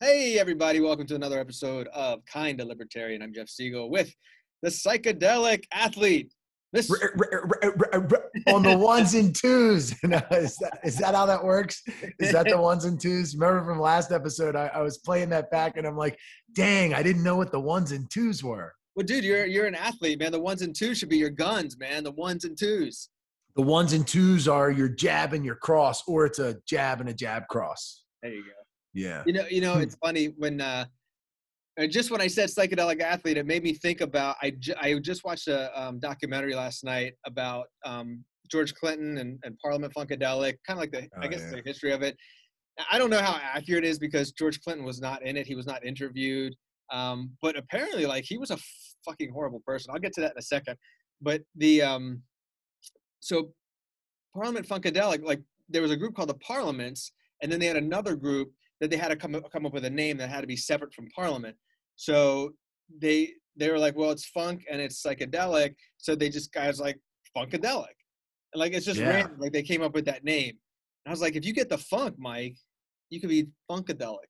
Hey, everybody, welcome to another episode of Kinda Libertarian. I'm Jeff Siegel with the psychedelic athlete. Miss- R- r- r- on the ones and twos. No, is, that, is that how that works? Is that the ones and twos? Remember from last episode, I, I was playing that back and I'm like, dang, I didn't know what the ones and twos were. well, dude, you're you're an athlete, man. The ones and twos should be your guns, man. The ones and twos. The ones and twos are your jab and your cross, or it's a jab and a jab cross. There you go. Yeah. You know, you know, it's funny when uh, uh, just when I said psychedelic athlete, it made me think about. I, ju- I just watched a um, documentary last night about um, George Clinton and, and Parliament Funkadelic, kind of like the I Oh, guess yeah. the history of it. I don't know how accurate it is because George Clinton was not in it. He was not interviewed. Um, but apparently, like he was a fucking horrible person. I'll get to that in a second. But the um, so Parliament Funkadelic, like there was a group called the Parliaments, and then they had another group that they had to come up, come up with a name that had to be separate from Parliament. So they they were like, well, it's funk and it's psychedelic, so they just guys like funkadelic, and like it's just Yeah. random. Like they came up with that name. And I was like, if you get the funk, Mike, you could be funkadelic.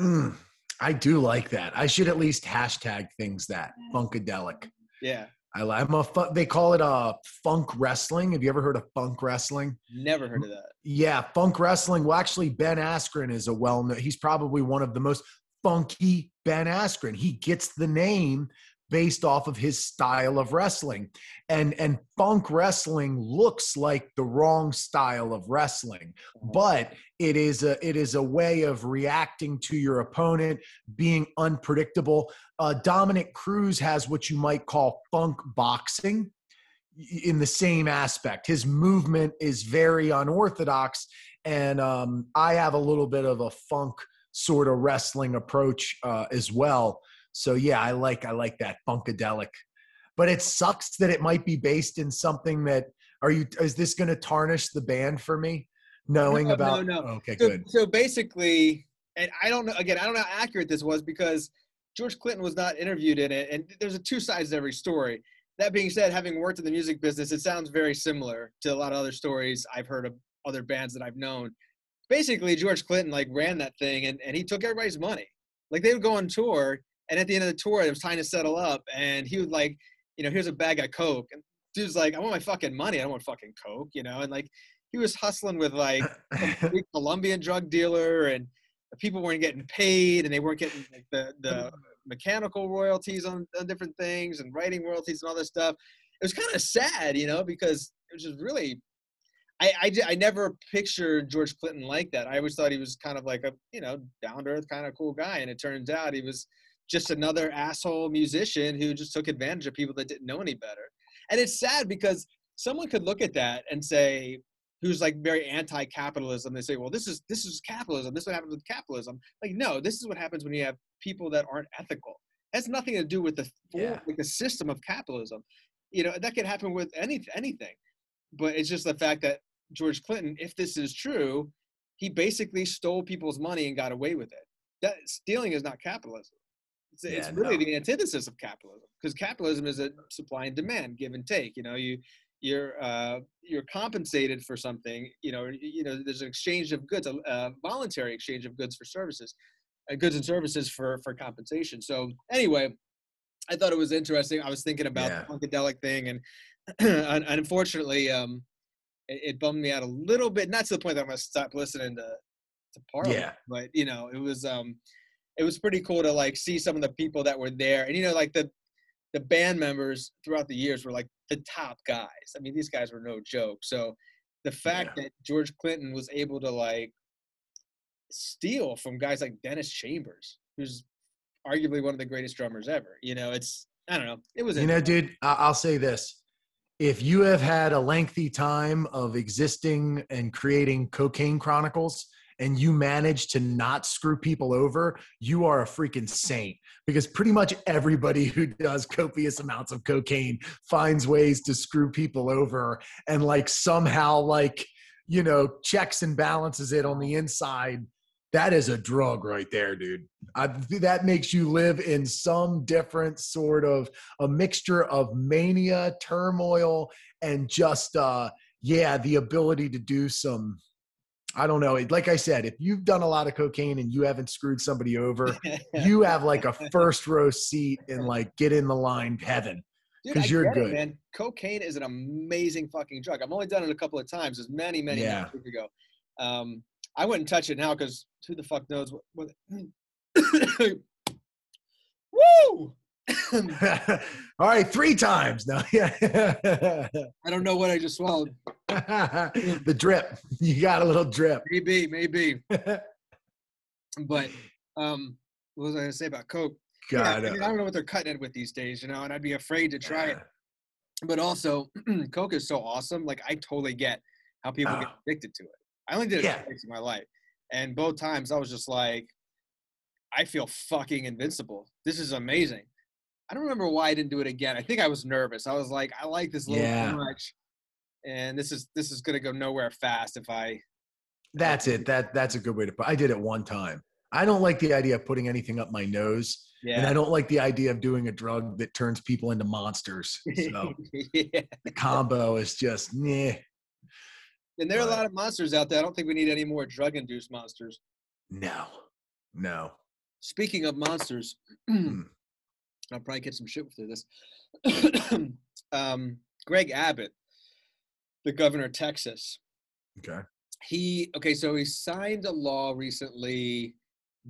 Mm, I do like that. I should at least hashtag things that funkadelic. Yeah, I, I'm a fu- they call it a funk wrestling. Have you ever heard of funk wrestling? never heard of that. Yeah, funk wrestling. Well, actually, Ben Askren is a well known, he's probably one of the most funky Ben Askren. He gets the name based off of his style of wrestling. And and funk wrestling looks like the wrong style of wrestling, but it is a it is a way of reacting to your opponent, being unpredictable. Uh, Dominick Cruz has what you might call funk boxing in the same aspect. His movement is very unorthodox, and um, I have a little bit of a funk sort of wrestling approach uh, as well. So yeah, I like I like that funkadelic, but it sucks that it might be based in something that. Are you? Is this going to tarnish the band for me? Knowing No, no, no. okay, so, good. so basically, and I don't know. Again, I don't know how accurate this was because George Clinton was not interviewed in it, and there's a two sides to every story. That being said, having worked in the music business, it sounds very similar to a lot of other stories I've heard of other bands that I've known. Basically, George Clinton like ran that thing, and, and he took everybody's money. Like they would go on tour, and at the end of the tour, it was time to settle up, and he was like, you know, here's a bag of coke, and dude's like, I want my fucking money, I don't want fucking coke, you know, and like he was hustling with like a Colombian drug dealer, and people weren't getting paid, and they weren't getting like, the the mechanical royalties on, on different things, and writing royalties and all this stuff. It was kind of sad, you know, because it was just really. I I never pictured George Clinton like that. I always thought he was kind of like a you know down to earth kind of cool guy, and it turns out he was just another asshole musician who just took advantage of people that didn't know any better. And it's sad because someone could look at that and say, who's like very anti-capitalism they say well this is this is capitalism this is what happens with capitalism. Like no this is what happens when you have people that aren't ethical. It has nothing to do with the Yeah. like the system of capitalism. You know that could happen with any anything. But it's just the fact that george clinton if this is true he basically stole people's money and got away with it. That stealing is not capitalism it's, it's really no. the antithesis of capitalism because capitalism is a supply and demand give and take you know you you're uh, you're compensated for something. You know, you know, there's an exchange of goods, a, a voluntary exchange of goods for services, uh, goods and services for for compensation. So anyway, I thought it was interesting. I was thinking about Yeah. the funkadelic thing, and, and unfortunately, um, it, it bummed me out a little bit. Not to the point that I'm gonna stop listening to to Parliament, Yeah. but you know, it was um, it was pretty cool to like see some of the people that were there, and you know, like the the band members throughout the years were like the top guys. I mean, these guys were no joke. So the fact that George Clinton was able to like steal from guys like Dennis Chambers, who's arguably one of the greatest drummers ever, you know, it's I don't know. It was You know, dude, I'll say this. If you have had a lengthy time of existing and creating cocaine chronicles and you manage to not screw people over, you are a freaking saint because pretty much everybody who does copious amounts of cocaine finds ways to screw people over and like somehow like, you know, checks and balances it on the inside. That is a drug right there, dude. I, that makes you live in some different sort of a mixture of mania, turmoil, and just uh yeah, the ability to do some I don't know. Like I said, if you've done a lot of cocaine and you haven't screwed somebody over, you have like a first row seat and like get in the line heaven because you're good. It, man, cocaine is an amazing fucking drug. I've only done it a couple of times. It's many, many yeah. years ago. Um, I wouldn't touch it now because who the fuck knows what. what Woo! All right, three times now. Yeah. I don't know what I just swallowed. the drip. You got a little drip. Maybe, maybe. but um, what was I going to say about Coke? Got yeah, I, mean, I don't know what they're cutting it with these days, you know, and I'd be afraid to try it. But also, Coke is so awesome. Like, I totally get how people get ah. addicted to it. I only did it yeah. twice in my life. And both times I was just like, I feel fucking invincible. This is amazing. I don't remember why I didn't do it again. I think I was nervous. I was like, I like this a little yeah. too much, and this is this is gonna go nowhere fast if I. That's it. That that's a good way to put. I did it one time. I don't like the idea of putting anything up my nose. Yeah. And I don't like the idea of doing a drug that turns people into monsters. So yeah. the combo is just yeah. And there are a lot of monsters out there. I don't think we need any more drug induced monsters. No. No. Speaking of monsters, hmm. I'll probably get some shit through this. um, Greg Abbott, the governor of Texas. Okay. He okay, so he signed a law recently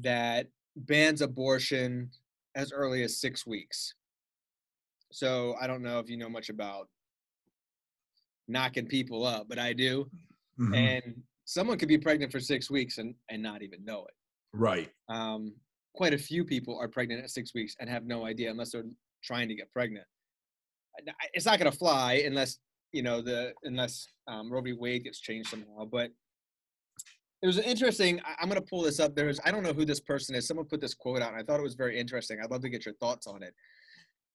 that bans abortion as early as six weeks. So I don't know if you know much about knocking people up, but I do. Mm-hmm. And someone could be pregnant for six weeks and, and not even know it. Right. Um, quite a few people are pregnant at six weeks and have no idea unless they're trying to get pregnant. It's not going to fly unless you know the unless um, Roe v. Wade gets changed somehow. But it was interesting. I'm going to pull this up. There's I don't know who this person is. Someone put this quote out, and I thought it was very interesting. I'd love to get your thoughts on it. It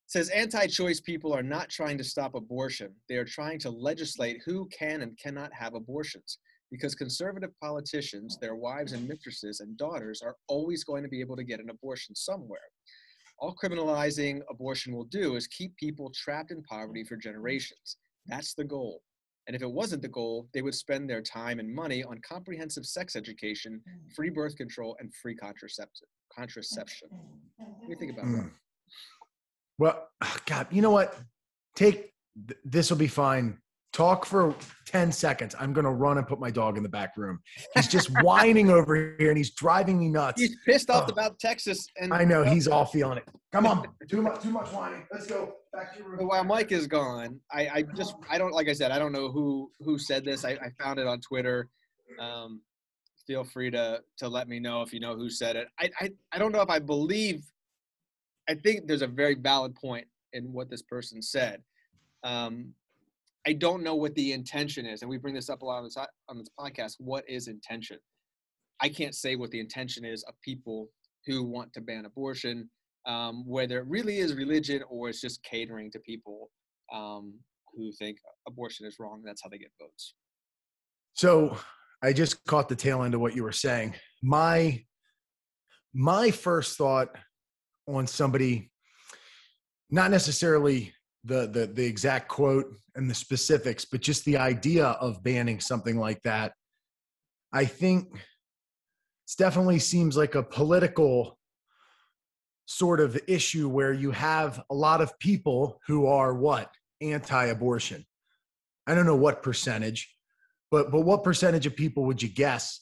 says anti-choice people are not trying to stop abortion. They are trying to legislate who can and cannot have abortions because conservative politicians, their wives and mistresses and daughters are always going to be able to get an abortion somewhere. All criminalizing abortion will do is keep people trapped in poverty for generations. That's the goal. And if it wasn't the goal, they would spend their time and money on comprehensive sex education, free birth control, and free contraception. Contraception. What do you think about mm. that? Well, God, you know what? Take this will be fine talk for 10 seconds. I'm going to run and put my dog in the back room. He's just whining over here and he's driving me nuts. He's pissed off oh. about Texas. And I know he's all feeling it. Come on. too much, too much whining. Let's go back to your room. While Mike is gone, I, I just, I don't, like I said, I don't know who, who said this. I, I found it on Twitter. Um, feel free to, to let me know if you know who said it. I, I, I don't know if I believe, I think there's a very valid point in what this person said. Um, I don't know what the intention is, and we bring this up a lot on this on this podcast. What is intention? I can't say what the intention is of people who want to ban abortion, um, whether it really is religion or it's just catering to people um, who think abortion is wrong. That's how they get votes. So I just caught the tail end of what you were saying. My my first thought on somebody, not necessarily the the the exact quote and the specifics, but just the idea of banning something like that, I think it definitely seems like a political sort of issue where you have a lot of people who are what anti-abortion. I don't know what percentage, but but what percentage of people would you guess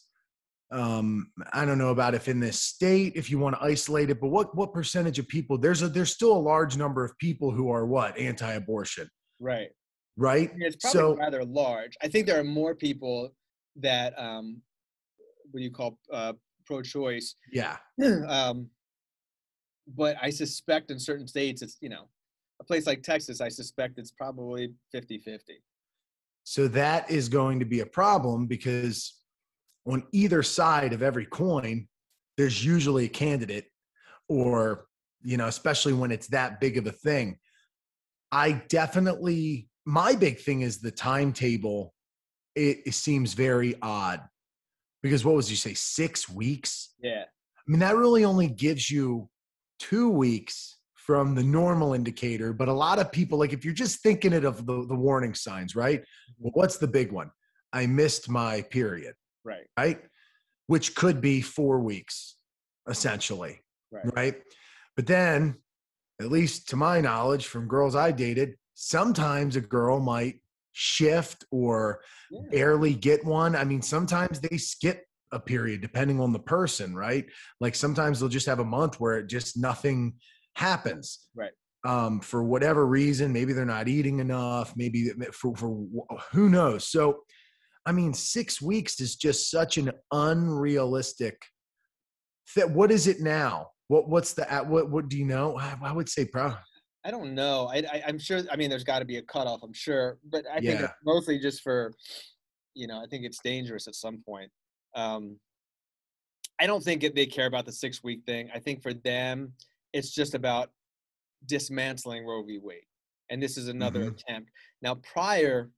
um, I don't know about if in this state, if you want to isolate it, but what what percentage of people? There's a there's still a large number of people who are what anti-abortion. Right. Right. It's probably so, rather large. I think there are more people that um, what do you call uh, pro-choice? Yeah. um, but I suspect in certain states, it's you know, a place like Texas, I suspect it's probably 50-50. So that is going to be a problem because on either side of every coin, there's usually a candidate, or, you know, especially when it's that big of a thing. I definitely, my big thing is the timetable. It, it seems very odd because what was you say, six weeks? Yeah. I mean, that really only gives you two weeks from the normal indicator. But a lot of people, like if you're just thinking it of the, the warning signs, right? Mm-hmm. Well, what's the big one? I missed my period Right. right? Which could be four weeks, essentially, Right. right? But then, at least to my knowledge from girls I dated, sometimes a girl might shift or Yeah. barely get one. I mean, sometimes they skip a period depending on the person, right? Like sometimes they'll just have a month where it just nothing happens. Right. Um, for whatever reason, maybe they're not eating enough, maybe for, for who knows. So, I mean, six weeks is just such an unrealistic. Th- what is it now? What what's the at- what what do you know? I, I would say pro. I don't know. I, I I'm sure. I mean, there's got to be a cutoff. I'm sure, but I think Yeah. it's mostly just for, you know, I think it's dangerous at some point. Um, I don't think they care about the six week thing. I think for them, it's just about dismantling Roe v. Wade, and this is another Mhm. attempt. Now, prior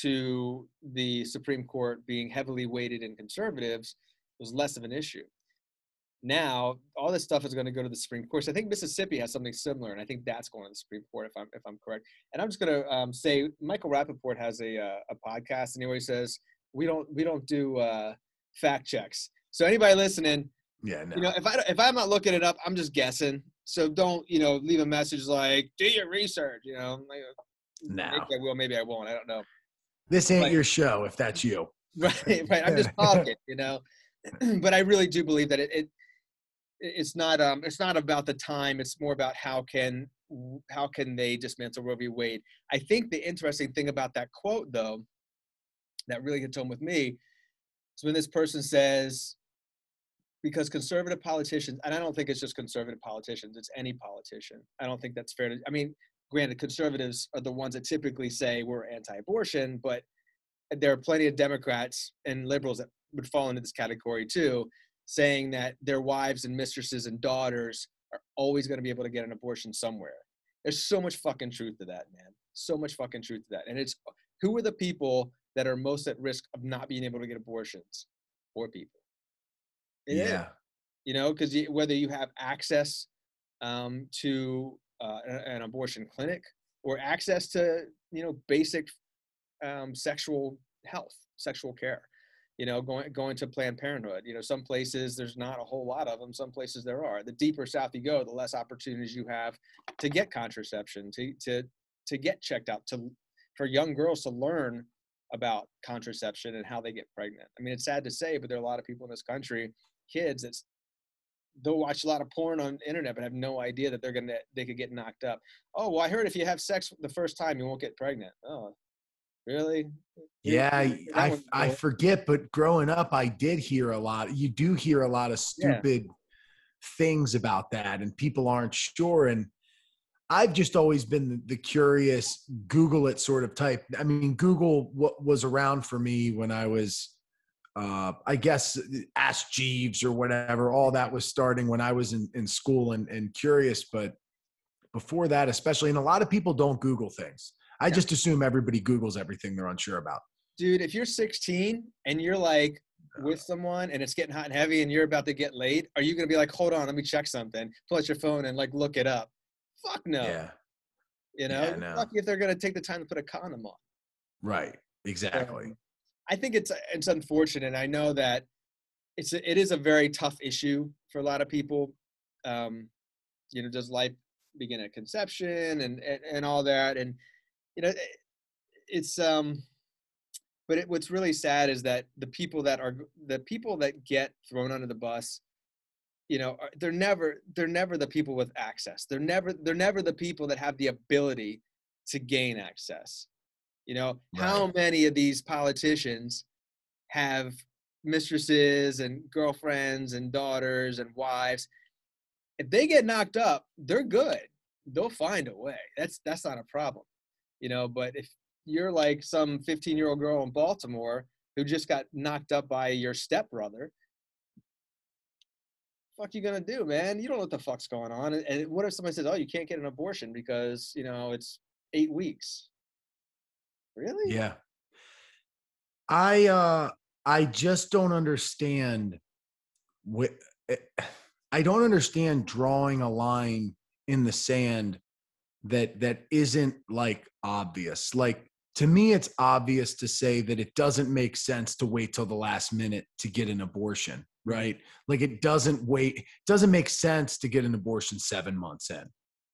to the Supreme Court being heavily weighted in conservatives, was less of an issue now all this stuff is going to go to the Supreme Court. So I think Mississippi has something similar, and I think that's going to the Supreme Court if I'm if I'm correct. And I'm just going to um, say Michael Rapaport has a uh, a podcast, and he always says we don't we don't do uh, fact checks. So anybody listening, Yeah, no. you know, if I if I'm not looking it up, I'm just guessing. So don't you know leave a message like do your research. You know, like, No. maybe I will, maybe I won't. I don't know. This ain't your show if that's you. right right. I'm just talking you know. But i really do believe that it, it it's not um it's not about the time. It's more about how can how can they dismantle roe v. Wade. I think the interesting thing about that quote though that really hits home with me is when this person says because conservative politicians and i don't think it's just conservative politicians it's any politician. I don't think that's fair to i mean granted conservatives are the ones that typically say we're anti-abortion but there are plenty of Democrats and liberals that would fall into this category too, saying that their wives and mistresses and daughters are always going to be able to get an abortion somewhere. There's so much fucking truth to that, man. So much fucking truth to that. And it's who are the people that are most at risk of not being able to get abortions? Poor people. It is, yeah. you know, because whether you have access um, to uh, an abortion clinic or access to, you know, basic um, sexual health, sexual care. You know, going going to Planned Parenthood. You know, some places there's not a whole lot of them. Some places there are. The deeper south you go, the less opportunities you have to get contraception, to to to get checked out, to for young girls to learn about contraception and how they get pregnant. I mean, it's sad to say, but there are a lot of people in this country, kids that's they'll watch a lot of porn on the internet but have no idea that they're gonna they could get knocked up. Oh, well, I heard if you have sex the first time, you won't get pregnant. Oh, really? Yeah, I, that I, cool. forget, but growing up, I did hear a lot. You do hear a lot of Yeah. stupid things about that, and people aren't sure. And I've just always been the, the curious, Google it sort of type. I mean, Google what was around for me when I was, uh, I guess, Ask Jeeves or whatever. All that was starting when I was in, in school and, and curious. But before that, especially, and a lot of people don't Google things. I Yeah. just assume everybody Googles everything they're unsure about. dude, if you're 16 and you're like with someone and it's getting hot and heavy and you're about to get late, are you gonna be like, hold on, let me check something, pull out your phone and like look it up? Fuck no. Yeah. You know, Yeah, no. lucky if they're gonna take the time to put a condom on. Right. Exactly. Um, I think it's it's unfortunate. I know that it's a, it is a very tough issue for a lot of people. Um, you know, does life begin at conception and, and and all that, and you know, it's um. But it, what's really sad is that the people that are the people that get thrown under the bus, you know, are, they're never they're never the people with access. They're never they're never the people that have the ability to gain access. You know, how many of these politicians have mistresses and girlfriends and daughters and wives? If they get knocked up, they're good. They'll find a way. That's that's not a problem. You know, but if you're like some 15 year old girl in Baltimore who just got knocked up by your stepbrother, fuck you gonna do, man? You don't know what the fuck's going on. And what if somebody says, "Oh, you can't get an abortion because you know it's eight weeks"? Really? Yeah. I uh I just don't understand what I don't understand drawing a line in the sand that that isn't like obvious. Like to me, it's obvious to say that it doesn't make sense to wait till the last minute to get an abortion, right? Like it doesn't wait, it doesn't make sense to get an abortion seven months in.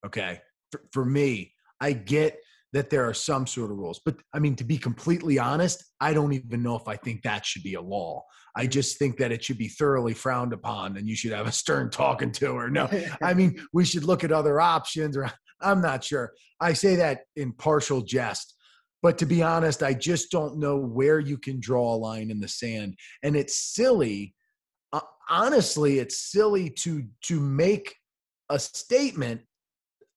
Okay. For, for me, I get that there are some sort of rules, but I mean, to be completely honest, I don't even know if I think that should be a law. I just think that it should be thoroughly frowned upon and you should have a stern talking to her. No, I mean, we should look at other options or I'm not sure. I say that in partial jest but to be honest, I just don't know where you can draw a line in the sand. And it's silly. Uh, honestly, it's silly to to make a statement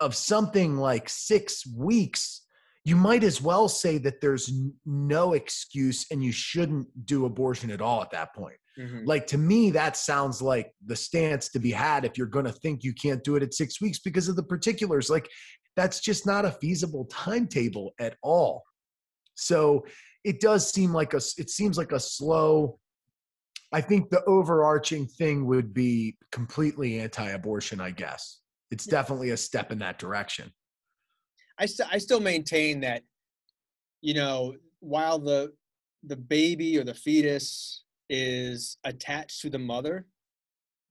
of something like six weeks. You might as well say that there's no excuse and you shouldn't do abortion at all at that point. Mm-hmm. Like to me, that sounds like the stance to be had if you're going to think you can't do it at six weeks because of the particulars. Like that's just not a feasible timetable at all. So it does seem like a it seems like a slow I think the overarching thing would be completely anti-abortion, I guess. It's definitely a step in that direction. I st- I still maintain that you know, while the the baby or the fetus is attached to the mother,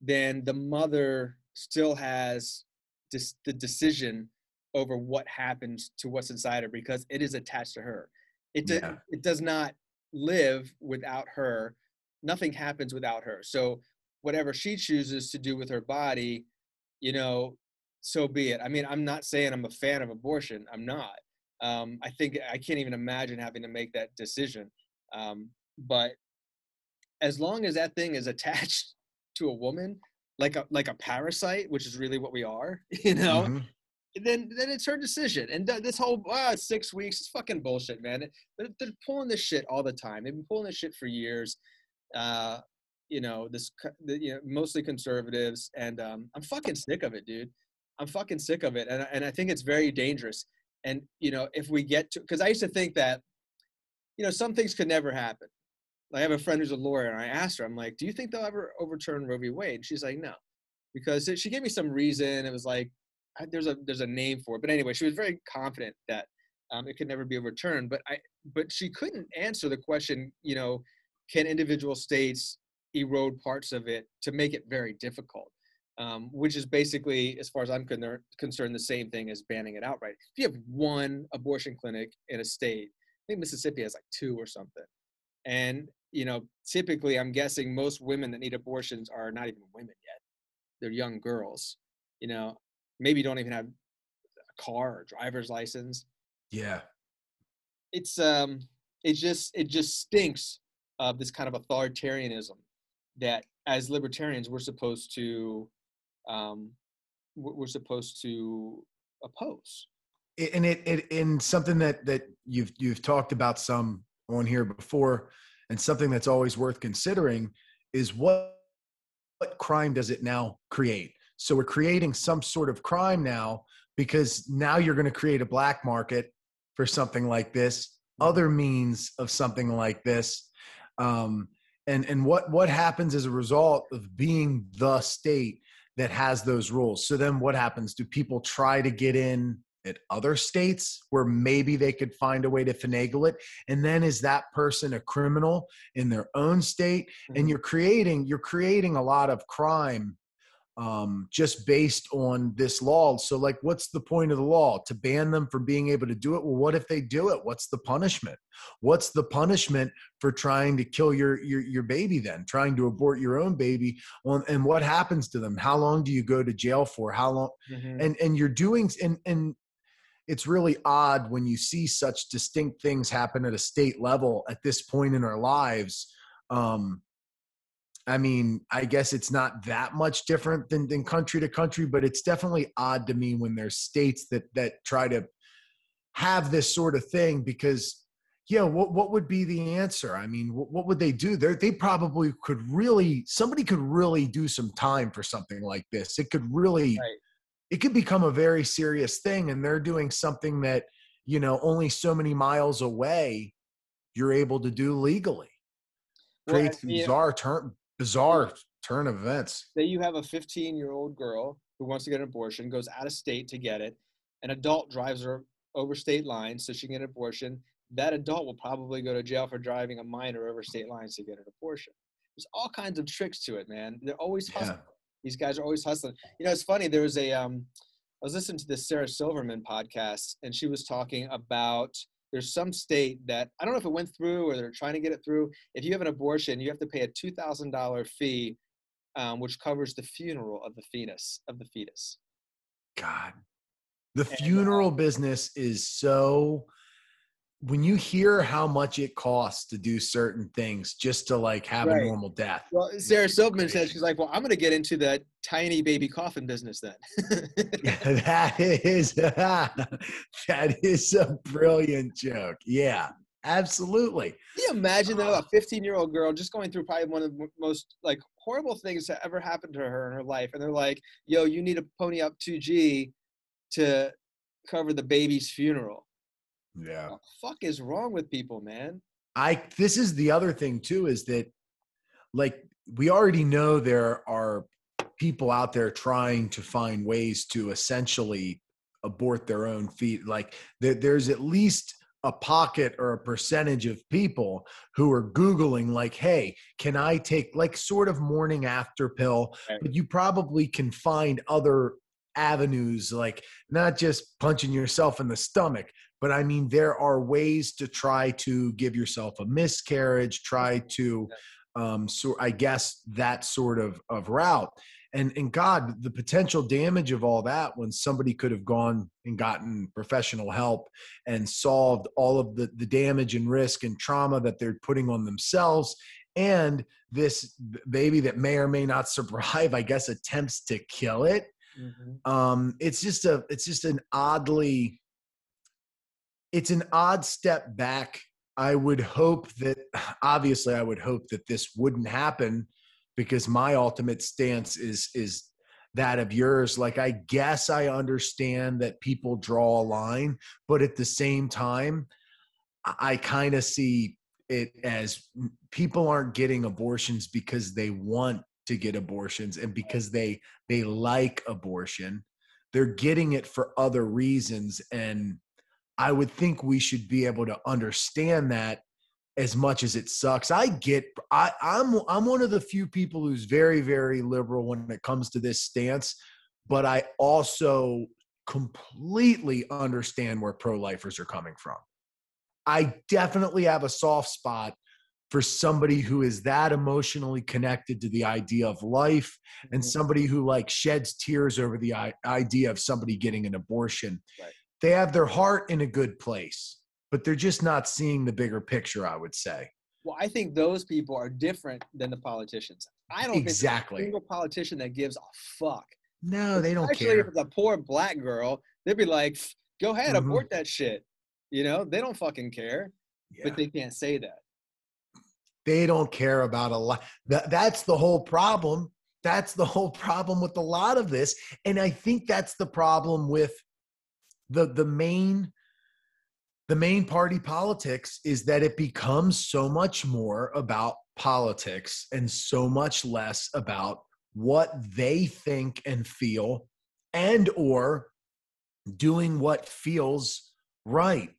then the mother still has dis- the decision over what happens to what's inside her because it is attached to her. It do, yeah. it does not live without her. Nothing happens without her. So whatever she chooses to do with her body, you know, so be it. I mean, I'm not saying I'm a fan of abortion. I'm not. Um, I think I can't even imagine having to make that decision. Um, but as long as that thing is attached to a woman, like a like a parasite, which is really what we are, you know, mm-hmm then then it's her decision. And th- this whole ah, six weeks is fucking bullshit, man. They're, they're, pulling this shit all the time. They've been pulling this shit for years. Uh, you know, this you know mostly conservatives, and um, I'm fucking sick of it, dude. I'm fucking sick of it, and and I think it's very dangerous. And you know, if we get to, because I used to think that, you know, some things could never happen. I have a friend who's a lawyer, and I asked her, I'm like, "Do you think they'll ever overturn Roe v. Wade?" And she's like, "No," because she gave me some reason. It was like there's a there's a name for it, but anyway, she was very confident that um, it could never be overturned. But I but she couldn't answer the question. You know, can individual states erode parts of it to make it very difficult? Um, which is basically, as far as I'm con- concerned, the same thing as banning it outright. If you have one abortion clinic in a state, I think Mississippi has like two or something, and you know, typically, I'm guessing most women that need abortions are not even women yet; they're young girls. You know, maybe don't even have a car or driver's license. Yeah. It's um it just it just stinks of this kind of authoritarianism that as libertarians we're supposed to um we're supposed to oppose. And it, it in something that that you've you've talked about some on here before and something that's always worth considering is what what crime does it now create so we're creating some sort of crime now because now you're going to create a black market for something like this, other means of something like this. Um, and and what what happens as a result of being the state that has those rules? So then what happens? Do people try to get in at other states where maybe they could find a way to finagle it and then is that person a criminal in their own state and mm-hmm. you're creating you're creating a lot of crime um, just based on this law. So, like, what's the point of the law? To ban them from being able to do it? Well, what if they do it? What's the punishment? What's the punishment for trying to kill your your, your baby? Then trying to abort your own baby? Well, and what happens to them? How long do you go to jail for? How long? Mm-hmm. And and you're doing and and it's really odd when you see such distinct things happen at a state level at this point in our lives. Um, I mean, I guess it's not that much different than, than country to country, but it's definitely odd to me when there's states that that try to have this sort of thing because yeah, what what would be the answer? I mean, what, what would they do? They they probably could really somebody could really do some time for something like this. It could really right. it could become a very serious thing and they're doing something that, you know, only so many miles away you're able to do legally. Creates well, bizarre term bizarre turn of events. Say you have a 15 year old girl who wants to get an abortion, goes out of state to get it. An adult drives her over state lines so she can get an abortion. that adult will probably go to jail for driving a minor over state lines to get an abortion. There's all kinds of tricks to it, man. They're always hustling. Yeah. These guys are always hustling. You know, it's funny. There was a um, I was listening to this Sarah Silverman podcast, and she was talking about there's some state that I don't know if it went through or they're trying to get it through. If you have an abortion, you have to pay a two thousand dollar fee, um, which covers the funeral of the fetus of the fetus. God, the And, uh, funeral business is so. When you hear how much it costs to do certain things just to like have Right. a normal death, Well, Sarah Silverman says she's like, well, I'm going to get into the tiny baby coffin business then. that is that is a brilliant joke. Yeah, absolutely. Can you imagine though a ah. 15 year old girl just going through probably one of the most like horrible things that ever happened to her in her life, and they're like, "Yo, you need to pony up 2G to cover the baby's funeral." Yeah. What the fuck is wrong with people, man? I this is the other thing too is that like we already know there are people out there trying to find ways to essentially abort their own feet like there, there's at least a pocket or a percentage of people who are googling like hey can i take like sort of morning after pill Right. but you probably can find other avenues like not just punching yourself in the stomach but i mean there are ways to try to give yourself a miscarriage try to um so i guess that sort of of route. And and god the potential damage of all that when somebody could have gone and gotten professional help and solved all of the the damage and risk and trauma that they're putting on themselves and this baby that may or may not survive i guess attempts to kill it um it's just a it's just an oddly it's an odd step back. I would hope that obviously i would hope that this wouldn't happen because my ultimate stance is is that of yours. Like i guess i understand that people draw a line but at the same time i, kind of see it as people aren't getting abortions because they want to get abortions and because they they like abortion. They're getting it for other reasons and i would think we should be able to understand that as much as it sucks i get i i'm i'm one of the few people who's very very liberal when it comes to this stance but i also completely understand where pro-lifers are coming from i definitely have a soft spot for somebody who is that emotionally connected to the idea of life and Mhm. somebody who like sheds tears over the idea of somebody getting an abortion Right. They have their heart in a good place but they're just not seeing the bigger picture i would say Well, I think those people are different than the politicians. I don't Exactly. think a single politician that gives a fuck. no they don't care. Especially if it's a poor black girl, they'd be like, "Go ahead, Mhm. abort that shit." You know, they don't fucking care, Yeah. but they can't say that. they don't care about a lot that, that's the whole problem that's the whole problem with a lot of this and i think that's the problem with the the main the main party politics is that it becomes so much more about politics and so much less about what they think and feel and or doing what feels right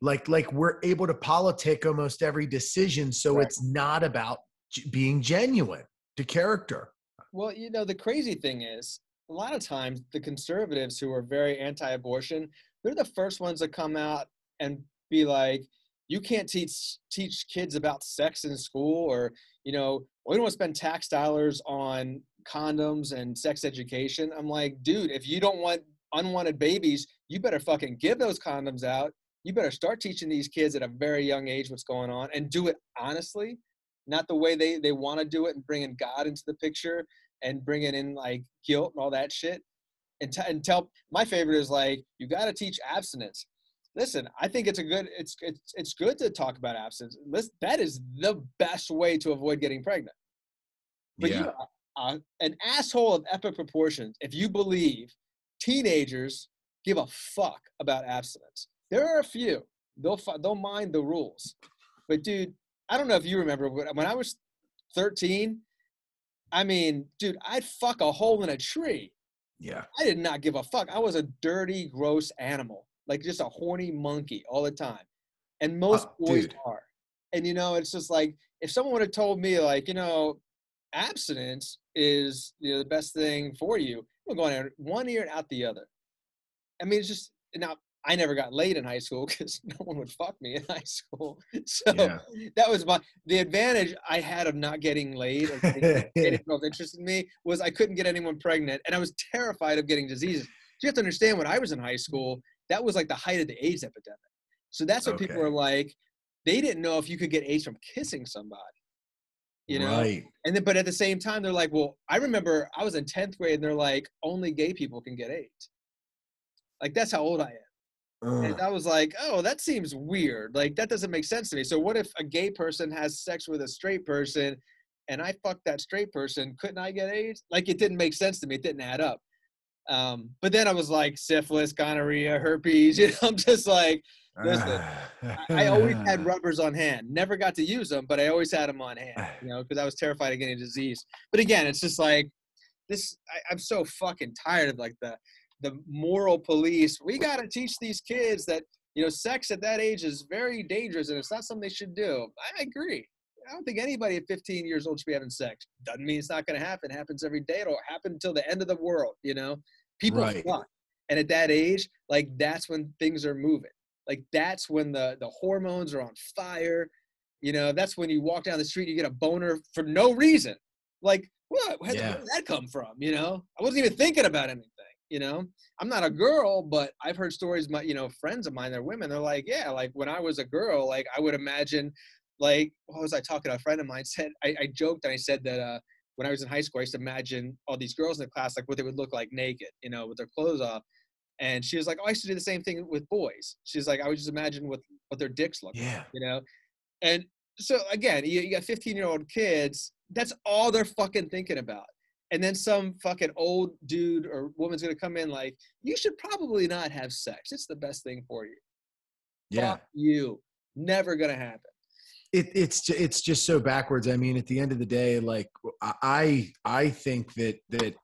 like like we're able to politic almost every decision so Right. it's not about being genuine to character Well, you know, the crazy thing is, a lot of times the conservatives who are very anti-abortion, they're the first ones to come out and be like, "You can't teach teach kids about sex in school," or you know, we don't want to spend tax dollars on condoms and sex education. I'm like, dude, if you don't want unwanted babies, you better fucking give those condoms out. You better start teaching these kids at a very young age what's going on and do it honestly, not the way they, they want to do it and bringing God into the picture and bringing in like guilt and all that shit. And, t- and tell my favorite is like you got to teach abstinence. Listen, I think it's a good it's it's it's good to talk about abstinence. Listen, that is the best way to avoid getting pregnant. But you, uh, an asshole of epic proportions, if you believe teenagers give a fuck about abstinence. There are a few. They'll they'll mind the rules. But dude, I don't know if you remember when when I was 13, I mean, dude, I'd fuck a hole in a tree. yeah I did not give a fuck. I was a dirty, gross animal, like just a horny monkey all the time. and most Oh, boys dude. are. And you know, it's just like if someone would have told me, like, you know, abstinence is you know the best thing for you, I'm going in one ear and out the other. I mean, it's just now. I never got laid in high school because no one would fuck me in high school. So Yeah. that was my the advantage I had of not getting laid getting, getting girls interested in me was I couldn't get anyone pregnant, and I was terrified of getting diseases. You have to understand when I was in high school, that was like the height of the AIDS epidemic. So that's what people were like. They didn't know if you could get AIDS from kissing somebody. You know, right. and then but at the same time they're like, well, I remember I was in tenth grade and they're like, only gay people can get AIDS. Like that's how old I am. And I was like, oh, that seems weird. Like that doesn't make sense to me. So what if a gay person has sex with a straight person and I fucked that straight person? Couldn't I get AIDS? Like it didn't make sense to me. It didn't add up. Um, but then I was like syphilis, gonorrhea, herpes. You know, I'm just like, listen, I, I always had rubbers on hand. Never got to use them, but I always had them on hand. You know, because I was terrified of getting a disease. But again, it's just like this. I, I'm so fucking tired of like the the moral police. We got to teach these kids that you know sex at that age is very dangerous and it's not something they should do. I agree. I don't think anybody at 15 years old should be having sex. Doesn't mean it's not going to happen. It happens every day. It'll happen until the end of the world. You know, people Right. fuck, and at that age, like that's when things are moving. Like that's when the the hormones are on fire. You know, that's when you walk down the street, you get a boner for no reason. Like what? Where, Yeah. where did that come from? You know, I wasn't even thinking about anything. You know, I'm not a girl, but I've heard stories. My, you know, friends of mine, they're women. They're like, yeah, like when I was a girl, like I would imagine, like what was I talking to? A friend of mine said, I, I joked and I said that uh, when I was in high school, I used to imagine all these girls in the class, like what they would look like naked, you know, with their clothes off. And she was like, oh, I used to do the same thing with boys. She's like, I would just imagine what what their dicks look like, Yeah. you know. And so again, you, you got 15 year old kids. That's all they're fucking thinking about. And then some fucking old dude or woman's gonna come in like, you should probably not have sex. It's the best thing for you. Yeah. Fuck you. Never gonna happen. it, it's it's just so backwards. I mean, at the end of the day, like I I think that that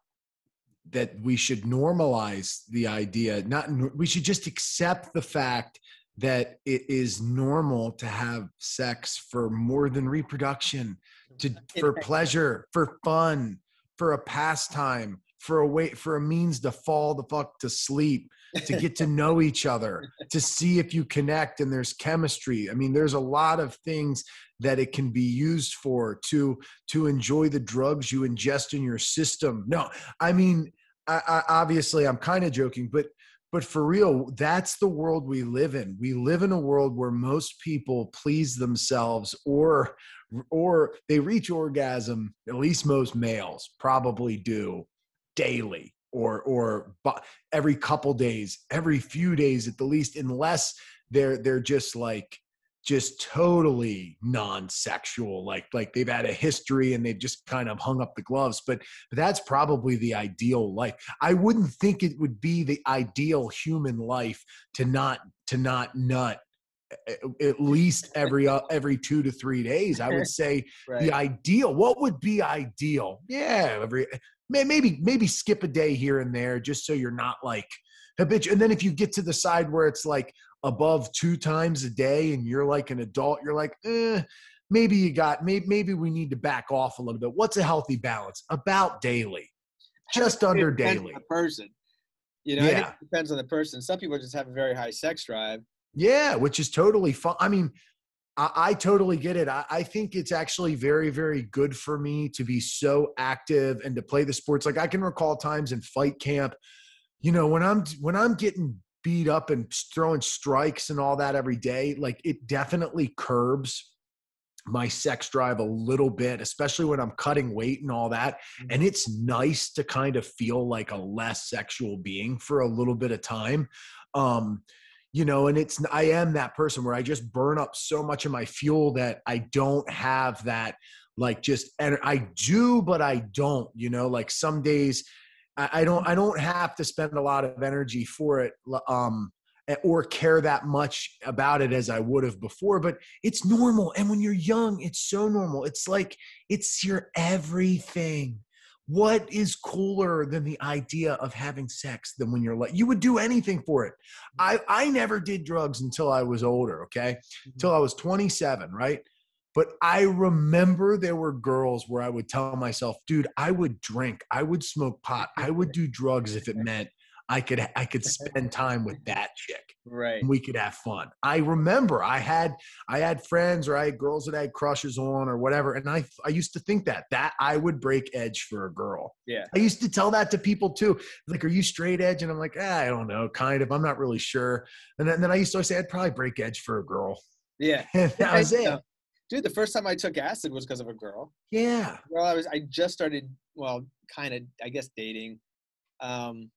that we should normalize the idea. Not we should just accept the fact that it is normal to have sex for more than reproduction, to for pleasure, for fun, for a pastime, for a way for a means to fall the fuck to sleep, to get to know each other, to see if you connect and there's chemistry. I mean, there's a lot of things that it can be used for to to enjoy the drugs you ingest in your system. No, I mean, I, I, obviously, I'm kind of joking, but but for real, that's the world we live in. We live in a world where most people please themselves or or they reach orgasm. At least most males probably do daily or or every couple days, every few days at the least, unless they're they're just like just totally non-sexual like like they've had a history and they've just kind of hung up the gloves but, but that's probably the ideal life i wouldn't think it would be the ideal human life to not to not nut at least every uh, every 2 to 3 days i would say Right. the ideal what would be ideal yeah every may- maybe maybe skip a day here and there just so you're not like habitual and then if you get to the side where it's like above two times a day and you're like an adult you're like eh, maybe you got maybe, maybe we need to back off a little bit what's a healthy balance about daily just under daily person. You know, Yeah. it depends on the person. Some people just have a very high sex drive. Yeah, which is totally fun. I mean, I, I totally get it. I, I think it's actually very, very good for me to be so active and to play the sports. Like I can recall times in fight camp, you know, when I'm when I'm getting beat up and throwing strikes and all that every day, like it definitely curbs my sex drive a little bit, especially when I'm cutting weight and all that. And it's nice to kind of feel like a less sexual being for a little bit of time. Um, you know, and it's I am that person where I just burn up so much of my fuel that I don't have that like just and I do, but I don't, you know, like some days I, I don't I don't have to spend a lot of energy for it. Um or care that much about it as I would have before, but it's normal. And when you're young, it's so normal. It's like it's your everything. What is cooler than the idea of having sex than when you're like you would do anything for it. I mm-hmm. i never did drugs until i was older okay? Mm-hmm. Until i was 27 right? But i remember there were girls where i would tell myself dude i would drink. I would smoke pot. I would do drugs if it meant I could I could spend time with that chick. Right. And we could have fun. I remember I had I had friends or I had girls that I had crushes on or whatever, and I I used to think that that I would break edge for a girl. Yeah. I used to tell that to people too. Like, are you straight edge? And I'm like, ah, I don't know, kind of. I'm not really sure. And then, and then I used to say I'd probably break edge for a girl. Yeah. And that was it. Dude, the first time I took acid was because of a girl. Yeah. Well, I was I just started well, kind of I guess dating. Um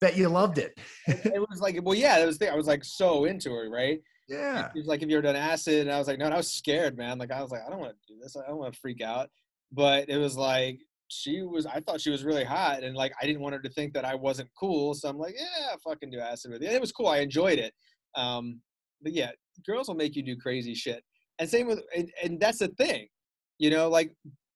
Bet you loved it. it was like, well, yeah, that was the thing. I was like so into her, right? Yeah. It was like, if you ever done acid, and I was like, no, and I was scared, man. Like, I was like, I don't want to do this. I don't want to freak out. But it was like, she was, I thought she was really hot, and like, I didn't want her to think that I wasn't cool. So I'm like, yeah, fucking do acid with you. And it was cool. I enjoyed it. Um, but yeah, girls will make you do crazy shit. And same with, and, and that's the thing, you know, like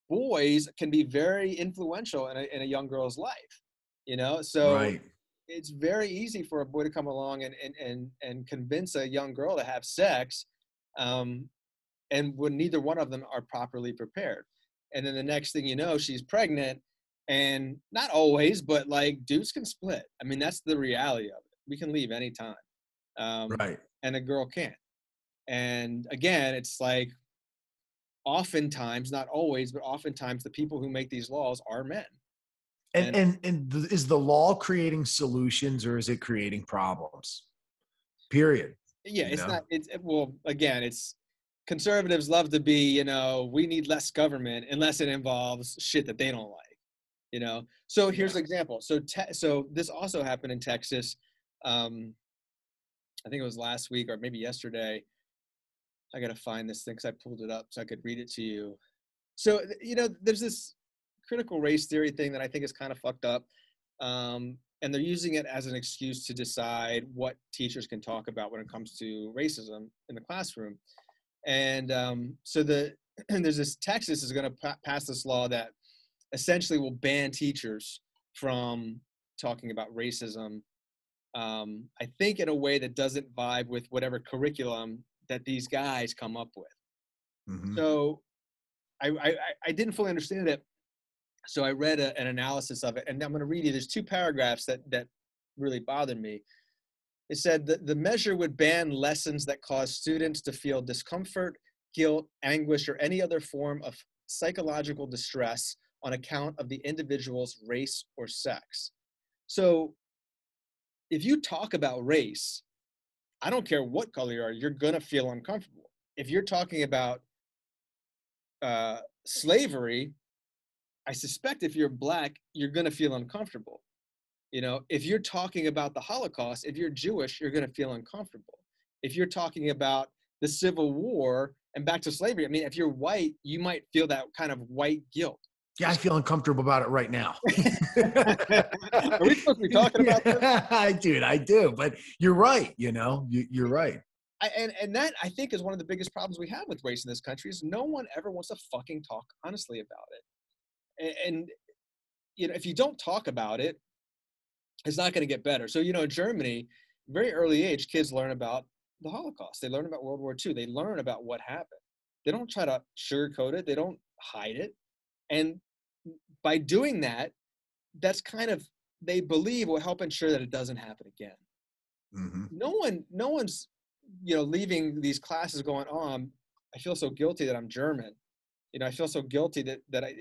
boys can be very influential in a, in a young girl's life, you know? So, right it's very easy for a boy to come along and and and, and convince a young girl to have sex um, and when neither one of them are properly prepared. And then the next thing you know she's pregnant and not always but like dudes can split. I mean that's the reality of it. We can leave anytime um, right. and a girl can't. And again it's like oftentimes not always but oftentimes the people who make these laws are men and and, and is the law creating solutions or is it creating problems? Period. Yeah, it's know? not. It's it- well, again, it's conservatives love to be. You know, we need less government unless it involves shit that they don't like. You know. So here's an example. So te- so this also happened in Texas. Um, I think it was last week or maybe yesterday. I gotta find this thing because I pulled it up so I could read it to you. So you know, there's this critical race theory thing that I think is kind of fucked up. Um, and they're using it as an excuse to decide what teachers can talk about when it comes to racism in the classroom. And um, so the there's this Texas is going to pa- pass this law that essentially will ban teachers from talking about racism. Um, I think in a way that doesn't vibe with whatever curriculum that these guys come up with. Mhm. So I, I- I didn't fully understand it. So I read a, an analysis of it, and I'm going to read you. There's two paragraphs that that really bothered me. It said that the measure would ban lessons that cause students to feel discomfort, guilt, anguish, or any other form of psychological distress on account of the individual's race or sex. So if you talk about race, I don't care what color you are, you're going to feel uncomfortable. If you're talking about uh, slavery, I suspect if you're black, you're going to feel uncomfortable. You know, if you're talking about the Holocaust, if you're Jewish, you're going to feel uncomfortable. If you're talking about the Civil War and back to slavery, I mean, if you're white, you might feel that kind of white guilt. Yeah, I feel uncomfortable about it right now. Are we supposed to be talking about this? I do, I do. But you're right. You know, you, you're right. I, and and that I think is one of the biggest problems we have with race in this country is no one ever wants to fucking talk honestly about it. And, and you know, if you don't talk about it, it's not going to get better. So you know, in Germany, very early age, kids learn about the Holocaust. They learn about World War II. They learn about what happened. They don't try to sugarcoat it. They don't hide it. And by doing that, that's kind of they believe will help ensure that it doesn't happen again hmm no one no one's you know leaving these classes going on i feel so guilty that i'm german you know i feel so guilty that that i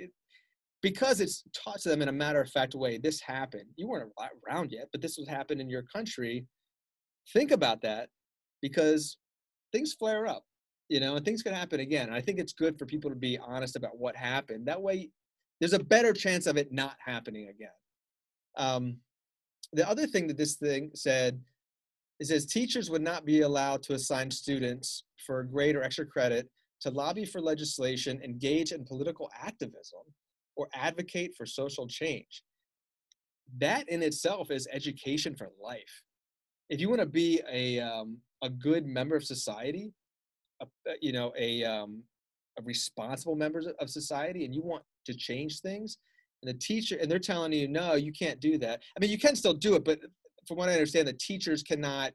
because it's taught to them in a matter of fact way this happened. You weren't around yet but this was happened in your country. Think about that because things flare up you know and things can happen again. And i think it's good for people to be honest about what happened. That way there's a better chance of it not happening again. Um, the other thing that this thing said it says teachers would not be allowed to assign students for a grade or extra credit to lobby for legislation, engage in political activism, or advocate for social change. That in itself is education for life. If you want to be a, um, a good member of society, a, a- you know, a, um, a responsible member of society, and you want to change things, and the teacher and they're telling you no you can't do that i mean you can still do it but from what i understand the teachers cannot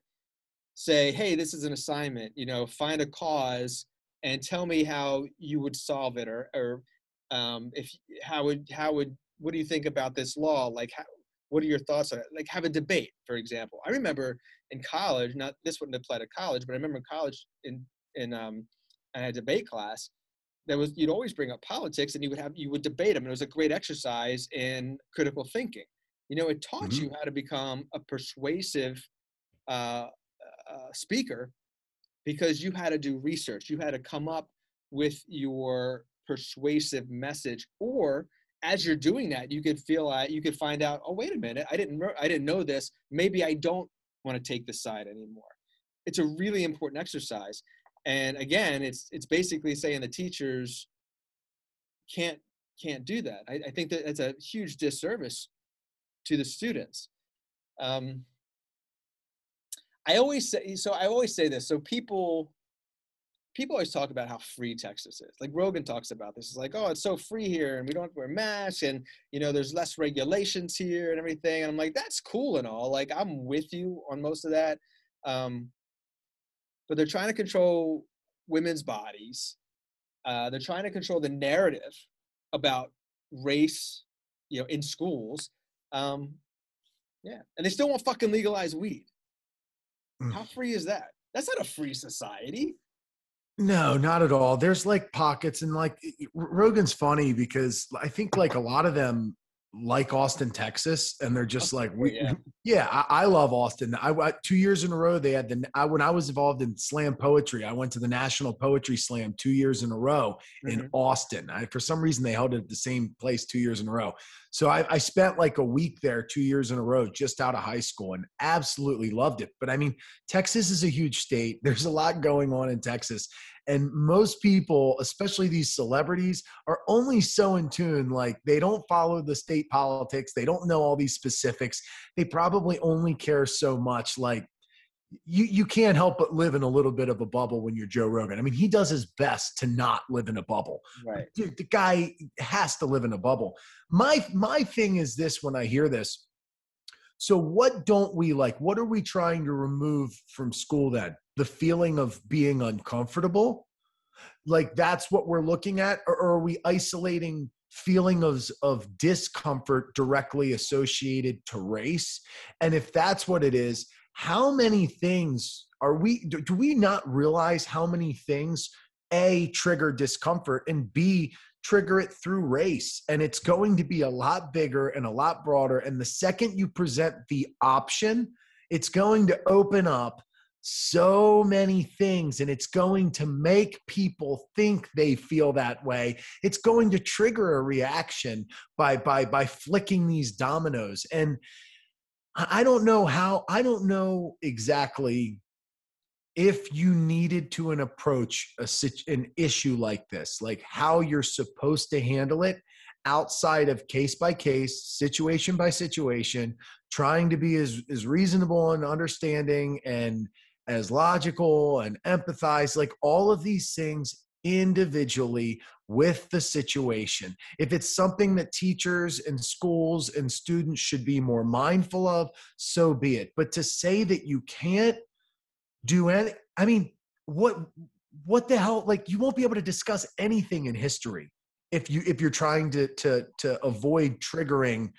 say hey this is an assignment you know find a cause and tell me how you would solve it or or um, if how would how would what do you think about this law like how, what are your thoughts on it like have a debate for example i remember in college not this wouldn't apply to college but i remember in college in in um, I had a debate class that was you'd always bring up politics and you would have you would debate them. and It was a great exercise in critical thinking. You know, it taught mm-hmm. you how to become a persuasive uh, uh, speaker because you had to do research. You had to come up with your persuasive message, or as you're doing that, you could feel uh, you could find out. Oh, wait a minute! I didn't I didn't know this. Maybe I don't want to take this side anymore. It's a really important exercise and again it's it's basically saying the teachers can't can't do that i, I think that it's a huge disservice to the students um, i always say so i always say this so people people always talk about how free texas is like rogan talks about this it's like oh it's so free here and we don't have to wear masks and you know there's less regulations here and everything and i'm like that's cool and all like i'm with you on most of that um, but they're trying to control women's bodies. Uh, they're trying to control the narrative about race, you know, in schools. Um, yeah, and they still won't fucking legalize weed. Mm. How free is that? That's not a free society. No, not at all. There's like pockets and like Rogan's funny because I think like a lot of them like Austin, Texas, and they're just like, we, yeah, yeah I, I, love Austin. I, I, two years in a row they had the. I, when I was involved in slam poetry, I went to the National Poetry Slam two years in a row mm-hmm. in Austin. I, for some reason, they held it at the same place two years in a row. So I, I spent like a week there, two years in a row, just out of high school, and absolutely loved it. But I mean, Texas is a huge state. There's a lot going on in Texas, and most people, especially these celebrities, are only so in tune. Like they don't follow the state politics, they don't know all these specifics. They probably only care so much. Like you you can't help but live in a little bit of a bubble when you're Joe Rogan. I mean, he does his best to not live in a bubble. Right. Dude, the guy has to live in a bubble. My my thing is this when I hear this. So what don't we like? What are we trying to remove from school then? the feeling of being uncomfortable like that's what we're looking at or, are we isolating feeling of, of discomfort directly associated to race and if that's what it is how many things are we do, do we not realize how many things a trigger discomfort and b trigger it through race and it's going to be a lot bigger and a lot broader. And the second you present the option it's going to open up so many things and it's going to make people think they feel that way. It's going to trigger a reaction by by by flicking these dominoes. And i don't know how i don't know exactly if you needed to an approach a an issue like this like how you're supposed to handle it outside of case by case situation by situation trying to be as, as reasonable and understanding and as logical and empathize, like all of these things individually with the situation. If it's something that teachers and schools and students should be more mindful of, so be it. But to say that you can't do any, I mean, what what the hell like you won't be able to discuss anything in history if you if you're trying to to to avoid triggering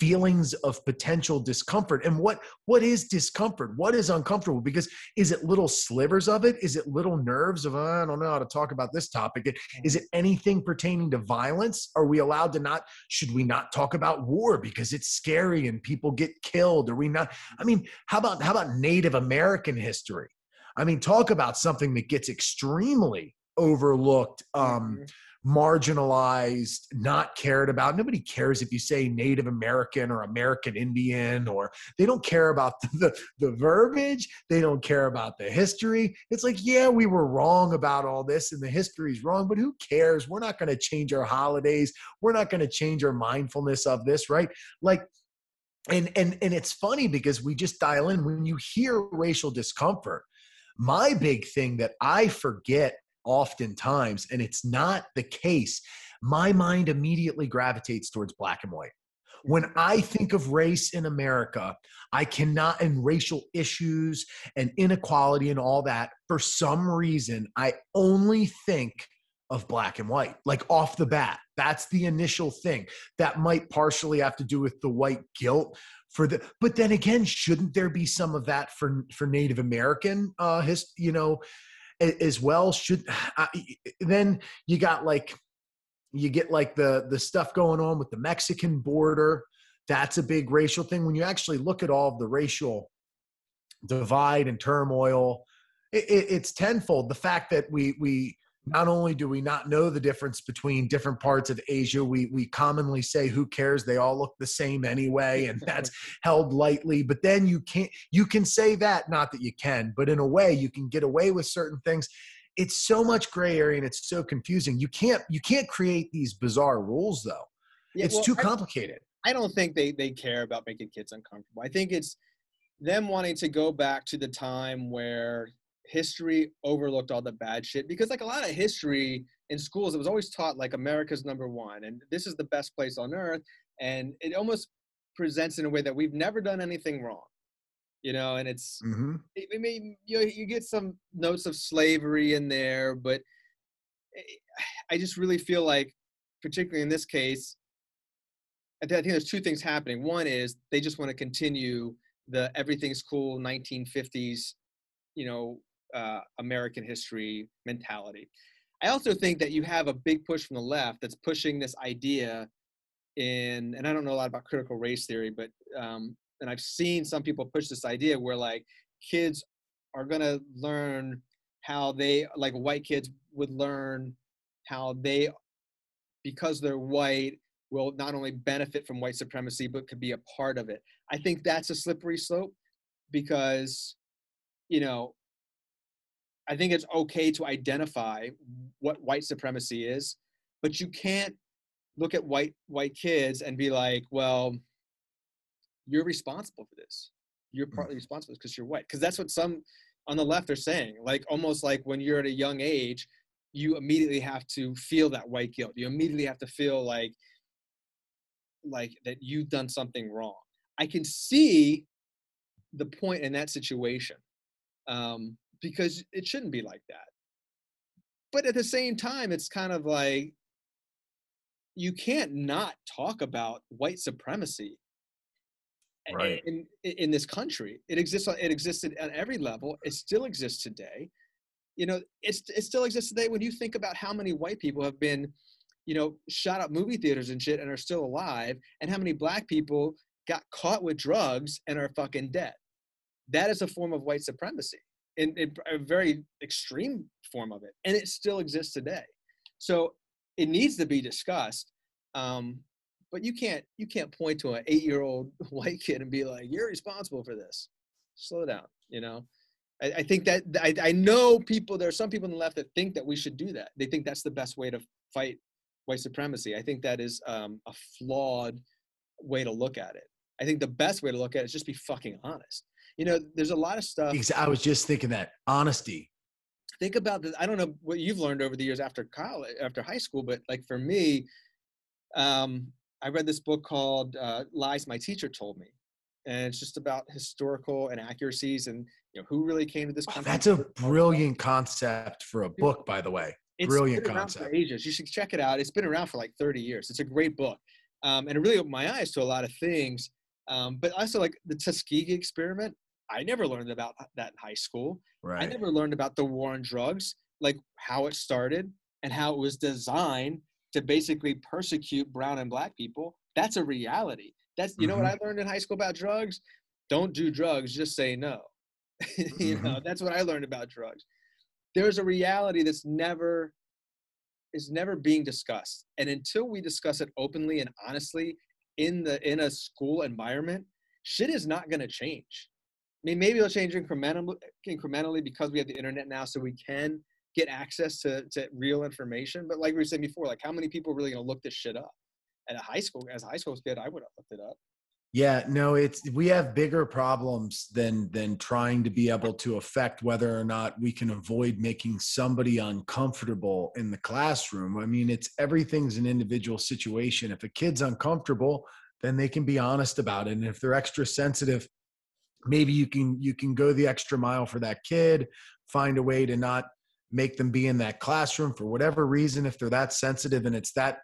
feelings of potential discomfort. And what what is discomfort? What is uncomfortable? Because is it little slivers of it? Is it little nerves of ah, i don't know how to talk about this topic. Is it anything pertaining to violence? Are we allowed to not should we not talk about war? Because it's scary and people get killed. Are we not i mean how about how about native american history i mean talk about something that gets extremely overlooked um, mm-hmm marginalized, not cared about. Nobody cares if you say Native American or American Indian, or they don't care about the, the, verbiage. They don't care about the history. It's like, yeah, we were wrong about all this and the history is wrong, but who cares? We're not going to change our holidays. We're not going to change our mindfulness of this, right? Like, and and and it's funny because we just dial in when you hear racial discomfort my big thing that i forget oftentimes, and it's not the case. my mind immediately gravitates towards black and white. When I think of race in America, I cannot, and racial issues and inequality and all that, for some reason, I only think of black and white, like off the bat. That's the initial thing. That might partially have to do with the white guilt for the, but then again, shouldn't there be some of that for for Native American, uh, his, you know, as well? Should uh, then you got like you get like the the stuff going on with the Mexican border. That's a big racial thing. When you actually look at all of the racial divide and turmoil, it, it, it's tenfold. The fact that we we not only do we not know the difference between different parts of Asia, we we commonly say, "Who cares? They all look the same anyway," and that's held lightly. But then you can't you can say that, not that you can, but in a way you can get away with certain things. It's so much gray area and it's so confusing. You can't you can't create these bizarre rules though. Yeah, it's well, too complicated. I, I don't think they they care about making kids uncomfortable. I think it's them wanting to go back to the time where history overlooked all the bad shit because like a lot of history in schools it was always taught like america's number one and this is the best place on earth and it almost presents in a way that we've never done anything wrong you know and it's mm-hmm. it may, you, you get some notes of slavery in there but i just really feel like particularly in this case i think there's two things happening one is they just want to continue the everything's cool 1950s you know uh, American history mentality. I also think that you have a big push from the left that's pushing this idea in, and I don't know a lot about critical race theory, but um, and I've seen some people push this idea where like kids are gonna learn how they like white kids would learn how they because they're white will not only benefit from white supremacy but could be a part of it. I think that's a slippery slope because you know I think it's okay to identify what white supremacy is, but you can't look at white white kids and be like, well, you're responsible for this. You're mm. partly responsible because you're white. Because that's what some on the left are saying. Like almost like when you're at a young age, you immediately have to feel that white guilt. You immediately have to feel like like that you've done something wrong. I can see the point in that situation. Um, because it shouldn't be like that. But at the same time, it's kind of like you can't not talk about white supremacy right. in, in, in this country. It exists. It existed at every level. It still exists today. You know, it's it still exists today. When you think about how many white people have been, you know, shot up movie theaters and shit and are still alive, and how many black people got caught with drugs and are fucking dead. That is a form of white supremacy in, in a very extreme form of it, and it still exists today. So it needs to be discussed. Um, but you can't you can't point to an eight year old white kid and be like, "You're responsible for this." Slow down, you know. I, I think that I, I know people. There are some people on the left that think that we should do that. They think that's the best way to fight white supremacy. I think that is um, a flawed way to look at it. I think the best way to look at it is just be fucking honest you know, there's a lot of stuff. I was just thinking that honesty. Think about this. I don't know what you've learned over the years after college, after high school, but like for me, um, I read this book called uh, "Lies My Teacher Told Me," and it's just about historical inaccuracies and you know who really came to this oh, country. Oh, that's a brilliant concept for a book, by the way. It's brilliant concept. ages. You should check it out. It's been around for like 30 years. It's a great book, um, and it really opened my eyes to a lot of things. Um, but also like the Tuskegee experiment. I never learned about that in high school. Right. I never learned about the war on drugs, like how it started and how it was designed to basically persecute brown and black people. That's a reality. That's you mm-hmm. know what mm-hmm. I learned in high school about drugs? Don't do drugs, just say no. you mm-hmm. know, that's what I learned about drugs. There's a reality that's never is never being discussed. And until we discuss it openly and honestly in the in a school environment, shit is not going to change maybe it'll change incrementally, incrementally because we have the internet now, so we can get access to, to real information. But like we said before, like how many people are really gonna look this shit up? At a high school, as a high school kid, I would have looked it up. Yeah, no, it's we have bigger problems than than trying to be able to affect whether or not we can avoid making somebody uncomfortable in the classroom. I mean, it's everything's an individual situation. If a kid's uncomfortable, then they can be honest about it. And if they're extra sensitive, maybe you can you can go the extra mile for that kid, find a way to not make them be in that classroom for whatever reason if they're that sensitive and it's that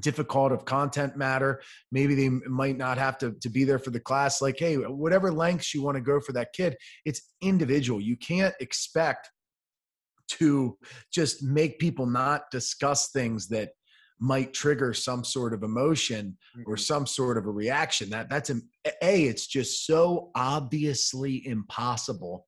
difficult of content matter maybe they might not have to, to be there for the class. Like hey whatever lengths you want to go for that kid it's individual. You can't expect to just make people not discuss things that might trigger some sort of emotion or some sort of a reaction that that's a, a it's just so obviously impossible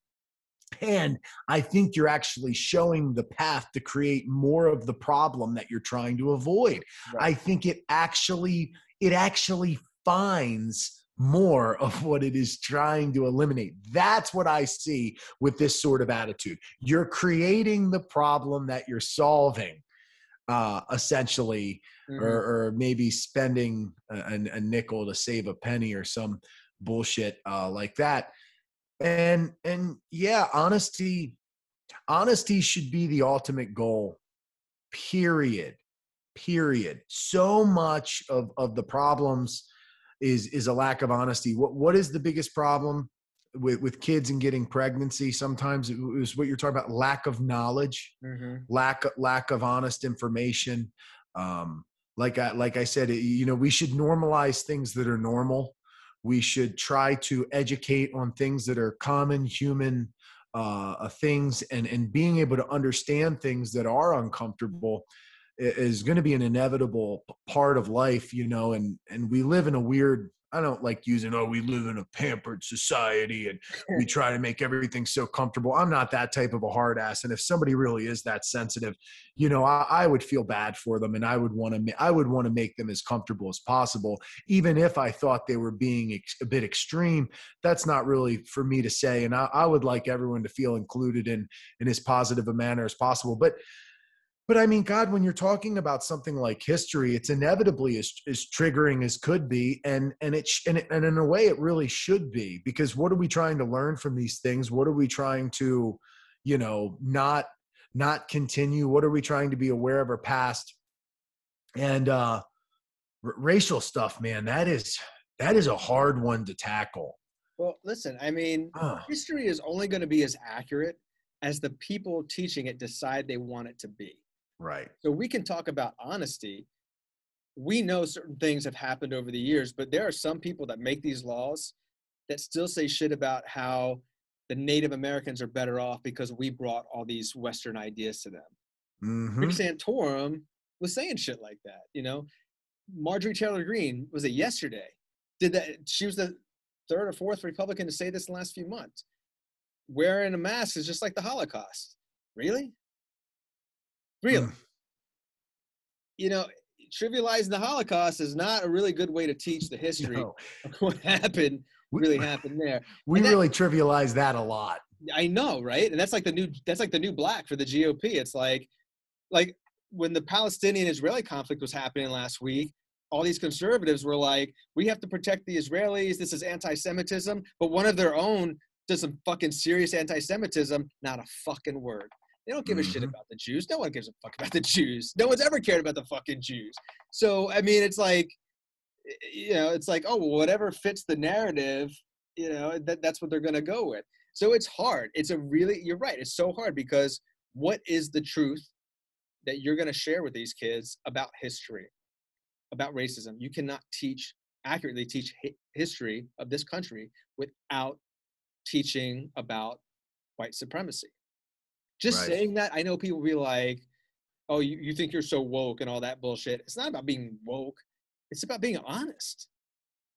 and I think you're actually showing the path to create more of the problem that you're trying to avoid. Right. I think it actually it actually finds more of what it is trying to eliminate. That's what I see with this sort of attitude. You're creating the problem that you're solving, uh, essentially, mm-hmm. or, or, maybe spending a, a, nickel to save a penny or some bullshit uh, like that. And and yeah honesty honesty should be the ultimate goal period period. So much of of the problems is is a lack of honesty. What what is the biggest problem with with kids and getting pregnancy sometimes it was what you're talking about lack of knowledge mm-hmm. lack lack of honest information. Um like i like i said you know we should normalize things that are normal. We should try to educate on things that are common human uh, uh, things and, and being able to understand things that are uncomfortable is going to be an inevitable part of life you know and and we live in a weird I don't like using, oh, we live in a pampered society and we try to make everything so comfortable. I'm not that type of a hard ass. And if somebody really is that sensitive, you know, I, I would feel bad for them and I would want to, I would want to make them as comfortable as possible. Even if I thought they were being ex- a bit extreme, that's not really for me to say. And I, I would like everyone to feel included in, in as positive a manner as possible. But but I mean, God, when you're talking about something like history, it's inevitably as, as triggering as could be, and and it and, it, and in a way, it really should be because what are we trying to learn from these things? What are we trying to, you know, not not continue? What are we trying to be aware of our past? And uh, r- racial stuff, man, that is that is a hard one to tackle. Well, listen, I mean, uh. history is only going to be as accurate as the people teaching it decide they want it to be. Right. So we can talk about honesty. We know certain things have happened over the years, but there are some people that make these laws that still say shit about how the Native Americans are better off because we brought all these Western ideas to them. Mm-hmm. Rick Santorum was saying shit like that. You know, Marjorie Taylor Greene was it yesterday? Did that? She was the third or fourth Republican to say this in the last few months. Wearing a mask is just like the Holocaust. Really? Really? Mm. You know, trivializing the Holocaust is not a really good way to teach the history no. of what happened, really happened there. We that, really trivialize that a lot. I know, right? And that's like the new that's like the new black for the GOP. It's like like when the Palestinian Israeli conflict was happening last week, all these conservatives were like, we have to protect the Israelis. This is anti Semitism. But one of their own does some fucking serious anti Semitism, not a fucking word. They don't give mm-hmm. a shit mm-hmm. about the Jews. No one gives a fuck about the Jews. No one's ever cared about the fucking Jews. So I mean, it's like, you know, it's like, oh, well, whatever fits the narrative, you know, that that's what they're gonna go with. So it's hard. It's a really, you're right. It's so hard because what is the truth that you're gonna share with these kids about history, about racism? You cannot teach accurately teach history of this country without teaching about white supremacy just right. saying that, I know people be like, oh, you, you think you're so woke and all that bullshit. It's not about being woke, it's about being honest.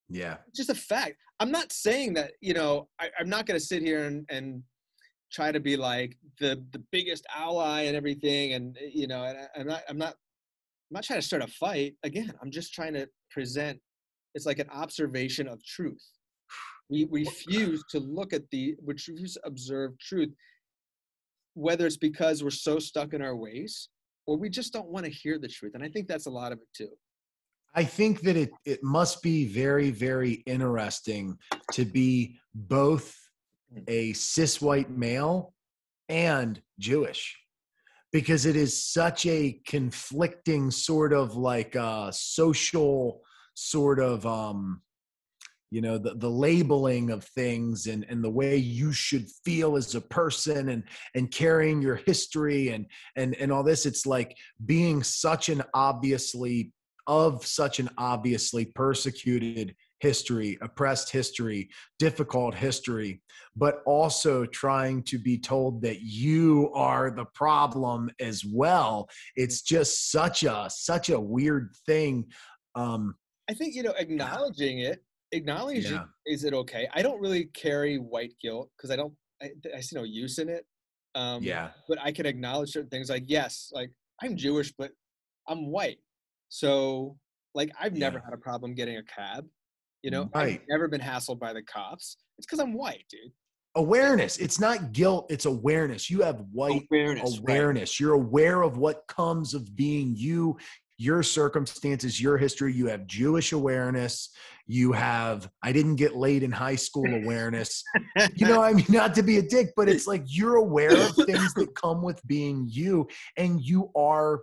Yeah. It's just a fact. I'm not saying that, you know, I, am not going to sit here and, and try to be like the, the biggest ally and everything. And, eh, you know, and I, I'm not, I'm not, I'm not trying to start a fight. Again, I'm just trying to present, it's like an observation of truth. We refuse to look at the, we refuse to observe truth whether it's because we're so stuck in our ways or we just don't want to hear the truth. And I think that's a lot of it too. I think that it it must be very very interesting to be both a cis white male and Jewish because it is such a conflicting sort of like uh social sort of um you know the, the labeling of things and, and the way you should feel as a person and and carrying your history and and and all this it's like being such an obviously of such an obviously persecuted history oppressed history difficult history but also trying to be told that you are the problem as well. It's just such a such a weird thing um I think you know acknowledging it, acknowledging Yeah. is it okay? I don't really carry white guilt because I don't. I, I see no use in it. Um, yeah But I can acknowledge certain things like yes, like I'm Jewish, but I'm white. So like I've never had a problem getting a cab. You know, Right. I've never been hassled by the cops. It's because I'm white, dude. awareness it's not guilt it's awareness you have white Awareness. right. awareness you're aware of what comes of being you your circumstances your history you have jewish awareness you have i didn't get laid in high school awareness. You know i mean not to be a dick but it's like you're aware of things that come with being you and you are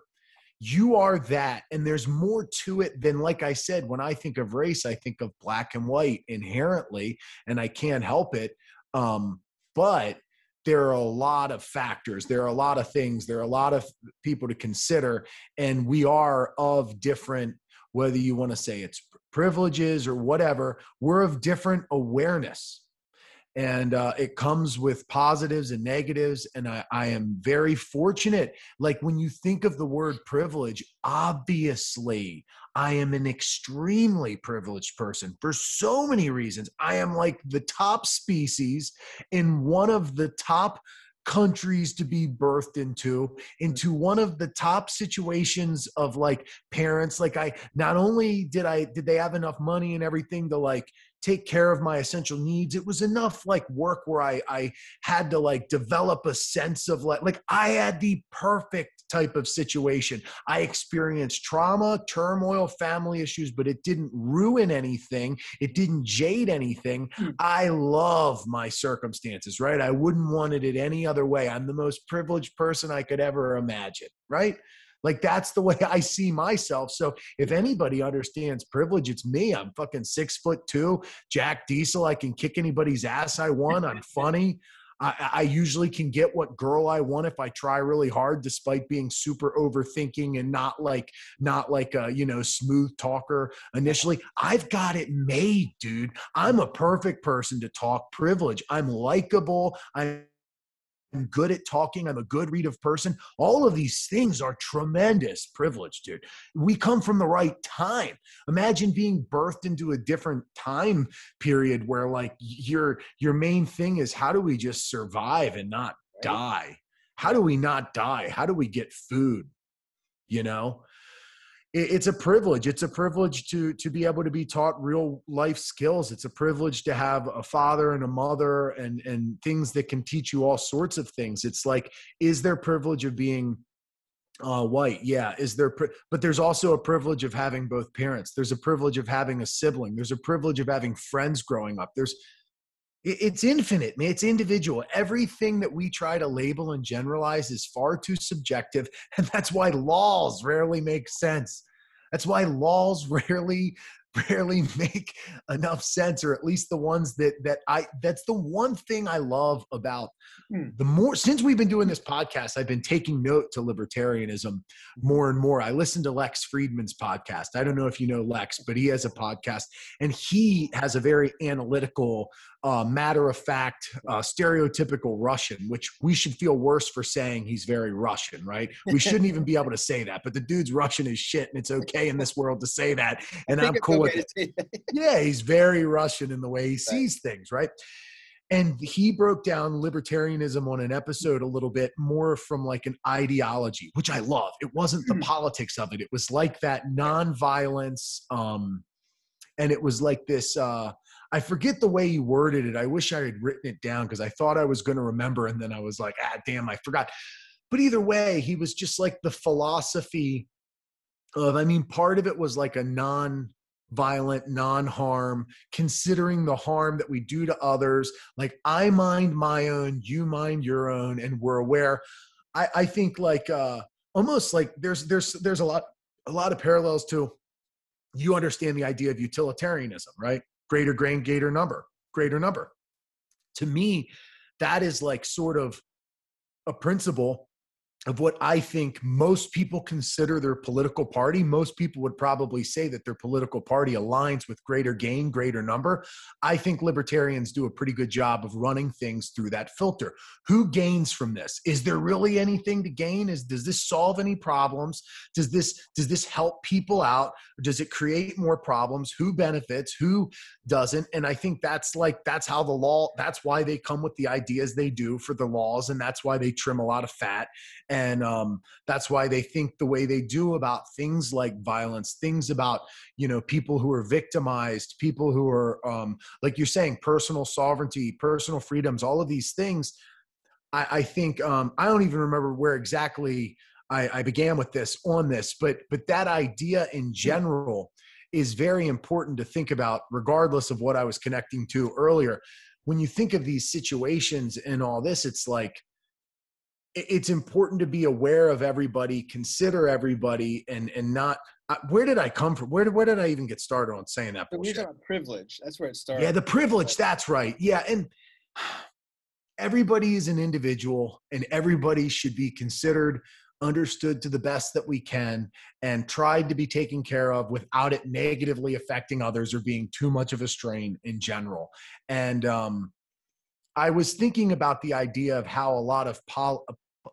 you are that and there's more to it than like i said when i think of race i think of black and white inherently and i can't help it um but there are a lot of factors there are a lot of things there are a lot of people to consider and we are of different whether you want to say it's privileges or whatever we're of different awareness. And uh, it comes with positives and negatives and I, I am very fortunate. Like when you think of the word privilege obviously i am an extremely privileged person for so many reasons. I am like the top species in one of the top countries to be birthed into into one of the top situations of like parents. Like i not only did i did they have enough money and everything to like take care of my essential needs. It was enough like work where i i had to like develop a sense of like like i had the perfect type of situation. I experienced trauma turmoil family issues but it didn't ruin anything. It didn't jade anything. Hmm. i love my circumstances right? I wouldn't want it in any other way. I'm the most privileged person i could ever imagine right like that's the way i see myself so if anybody understands privilege it's me i'm fucking six foot two jack diesel i can kick anybody's ass i want i'm funny I, I usually can get what girl I want if I try really hard, despite being super overthinking and not like not like a you know smooth talker initially. I've got it made, dude. I'm a perfect person to talk privilege. I'm likable. I'm I'm good at talking. I'm a good read of person. All of these things are tremendous privilege, dude. We come from the right time. Imagine being birthed into a different time period where like your your main thing is how do we just survive and not die? How do we not die? How do we get food? You know? It- It's a privilege. It's a privilege to to be able to be taught real life skills. It's a privilege to have a father and a mother and and things that can teach you all sorts of things. It's like, is there privilege of being uh, white? Yeah. Is there? Pri- but there's also a privilege of having both parents. There's a privilege of having a sibling. There's a privilege of having friends growing up. There's it's infinite, man. It's individual. Everything that we try to label and generalize is far too subjective, and that's why laws rarely make sense. That's why laws rarely rarely make enough sense, or at least the ones that that I. That's the one thing I love about Hmm. the more since we've been doing this podcast. I've been taking note to libertarianism more and more. I listen to Lex Fridman's podcast. I don't know if you know Lex, but he has a podcast, and he has a very analytical uh, matter of fact, uh, stereotypical Russian, which we should feel worse for saying he's very Russian, right? We shouldn't even be able to say that, but the dude's Russian as shit, and it's okay in this world to say that, and I'm cool with it. to say that. Yeah, he's very Russian in the way he sees things, right? And he broke down libertarianism on an episode a little bit more from like an ideology, which I love. It wasn't the Hmm. politics of it. It was like that nonviolence, um, and it was like this. Uh, I forget the way he worded it. I wish I had written it down because I thought I was going to remember, and then I was like, ah, damn, I forgot. But either way, he was just like the philosophy of i mean part of it was like a non violent non-harm considering the harm that we do to others like i mind my own you mind your own and we're aware i i think like uh almost like there's there's there's a lot a lot of parallels to you understand the idea of utilitarianism right greater grain greater number greater number. To me that is like sort of a principle of what I think most people consider their political party. Most people would probably say that their political party aligns with greater gain, greater number. I think libertarians do a pretty good job of running things through that filter. Who gains from this? Is there really anything to gain? Is does this solve any problems? Does this does this help people out? Does it create more problems? Who benefits? Who doesn't? And I think that's like that's how the law that's why they come with the ideas they do for the laws and that's why they trim a lot of fat um, that's why they think the way they do about things like violence things about you know people who are victimized people who are um, like you're saying personal sovereignty personal freedoms all of these things i, I think um, i don't even remember where exactly I, I began with this on this but but that idea in general is very important to think about regardless of what i was connecting to earlier. When you think of these situations and all this it's like it's important to be aware of everybody, consider everybody, and and not. Uh, where did I come from? Where did where did I even get started on saying that? We're talking privilege. That's where it started. Yeah, the privilege. That's right. Yeah, and everybody is an individual, and everybody should be considered, understood to the best that we can, and tried to be taken care of without it negatively affecting others or being too much of a strain in general. And um, I was thinking about the idea of how a lot of pol-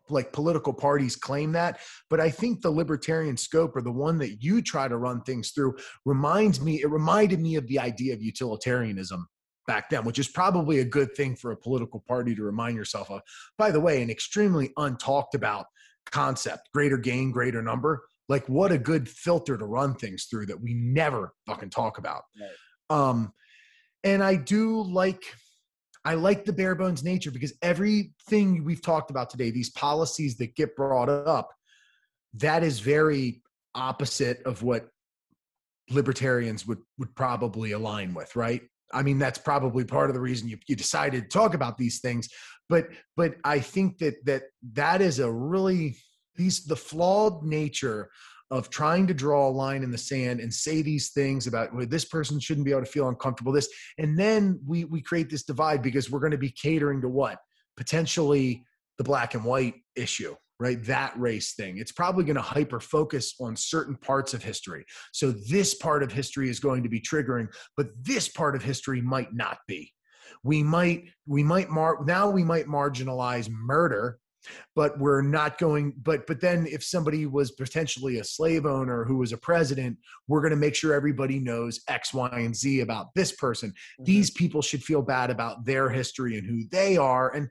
like political parties claim that but i think the libertarian scope or the one that you try to run things through reminds me it reminded me of the idea of utilitarianism back then which is probably a good thing for a political party to remind yourself of by the way an extremely untalked about concept greater gain greater number like what a good filter to run things through that we never fucking talk about right. um and i do like I like the bare bones nature because everything we've talked about today, these policies that get brought up, that is very opposite of what libertarians would would probably align with, right? I mean, that's probably part of the reason you, you decided to talk about these things. But but I think that that that is a really these the flawed nature of trying to draw a line in the sand and say these things about well, this person shouldn't be able to feel uncomfortable this and then we we create this divide because we're going to be catering to what? Potentially the black and white issue right? That race thing. It's probably going to hyper focus on certain parts of history. So this part of history is going to be triggering but this part of history might not be. We might we might mar now we might marginalize murder but we're not going but but then if somebody was potentially a slave owner who was a president we're going to make sure everybody knows x y and z about this person mm-hmm. these people should feel bad about their history and who they are and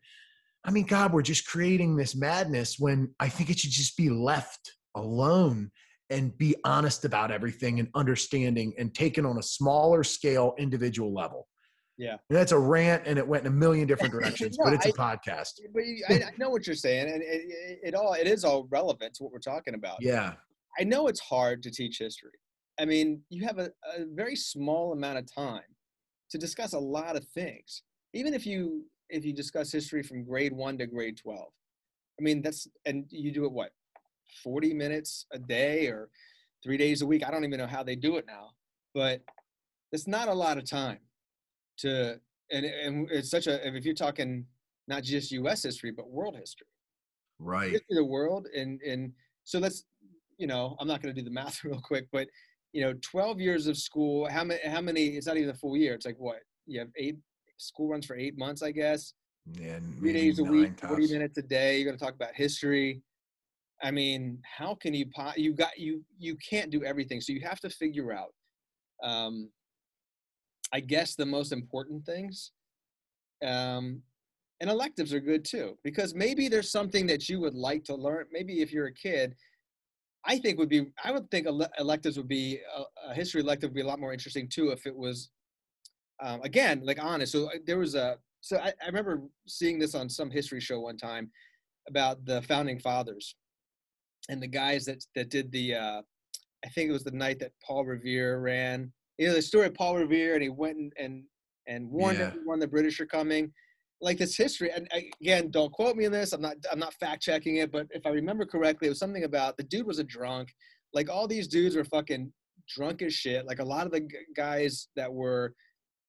i mean god we're just creating this madness when i think it should just be left alone and be honest about everything and understanding and taken on a smaller scale individual level yeah. And that's a rant and it went in a million different directions, no, but it's a podcast. But I, I, know what you're saying. And it, it, it, all, it is all relevant to what we're talking about. Yeah. I know it's hard to teach history. I mean, you have a, a very small amount of time to discuss a lot of things. Even if you, if you discuss history from grade one to grade 12, I mean, that's, and you do it what, 40 minutes a day or three days a week? I don't even know how they do it now, but it's not a lot of time to and and it's such a if you're talking not just U.S. history but world history, right? History of the world, and and so let's you know I'm not going to do the math real quick, but you know 12 years of school. How many? How many? It's not even a full year. It's like what you have eight school runs for eight months, I guess. Yeah, three days a week, tops. 40 minutes a day. You're going to talk about history. I mean, how can you you got you you can't do everything, so you have to figure out um, I guess the most important things. Um, and electives are good too, because maybe there's something that you would like to learn. Maybe if you're a kid, I think would be, I would think electives would be, a, a history elective would be a lot more interesting too if it was, um, again, like honest. So uh, there was a, so I, I remember seeing this on some history show one time about the founding fathers and the guys that, that did the, uh, I think it was the night that Paul Revere ran. You know the story of Paul Revere, and he went and and, and warned Yeah. everyone the British are coming. Like this history, and uh, again, don't quote me on this. I'm not I'm not fact checking it, but if I remember correctly, it was something about the dude was a drunk. Like all these dudes were fucking drunk as shit. Like a lot of the guys that were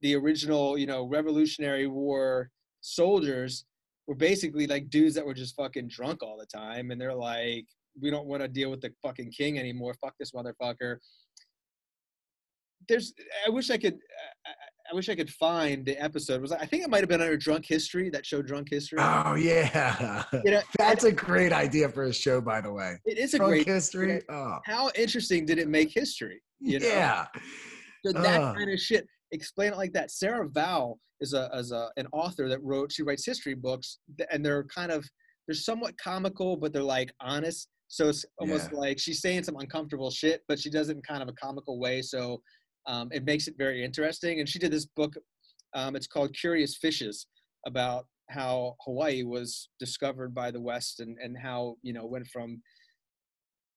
the original, you know, Revolutionary War soldiers were basically like dudes that were just fucking drunk all the time, and they're like, we don't want to deal with the fucking king anymore. Fuck this motherfucker. There's, I wish I could, I, I- wish I could find the episode. It was I think it might have been under Drunk History that show Drunk History. Oh yeah, You know, that's a great idea for a show, by the way. it is a Drunk great. history. Oh, How interesting did it make history? You know? yeah. So that Ugh. kind of shit. Explain it like that. Sarah Vowell is a is a an author that wrote. She writes history books, and they're kind of they're somewhat comical, but they're like honest. So it's almost Yeah. like she's saying some uncomfortable shit, but she does it in kind of a comical way. So um, it makes it very interesting. And she did this book. Um, it's called Curious Fishes about how Hawaii was discovered by the West and and how you know went from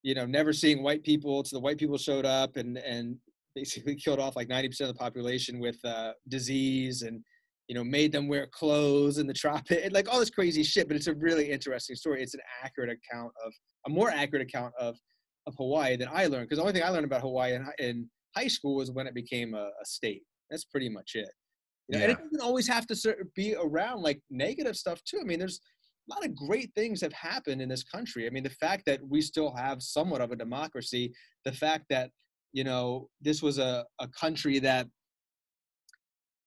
you know never seeing white people to the white people showed up and and basically killed off like 90% of the population with uh, disease and you know made them wear clothes in the tropic and like all this crazy shit but it's a really interesting story it's an accurate account of a more accurate account of of hawaii than i learned because the only thing i learned about hawaii in, in high school was when it became a, a state. That's pretty much it. You know, and it doesn't always have to be around like negative stuff too. I mean there's a lot of great things have happened in this country. I mean the fact that we still have somewhat of a democracy the fact that you know this was a, a country that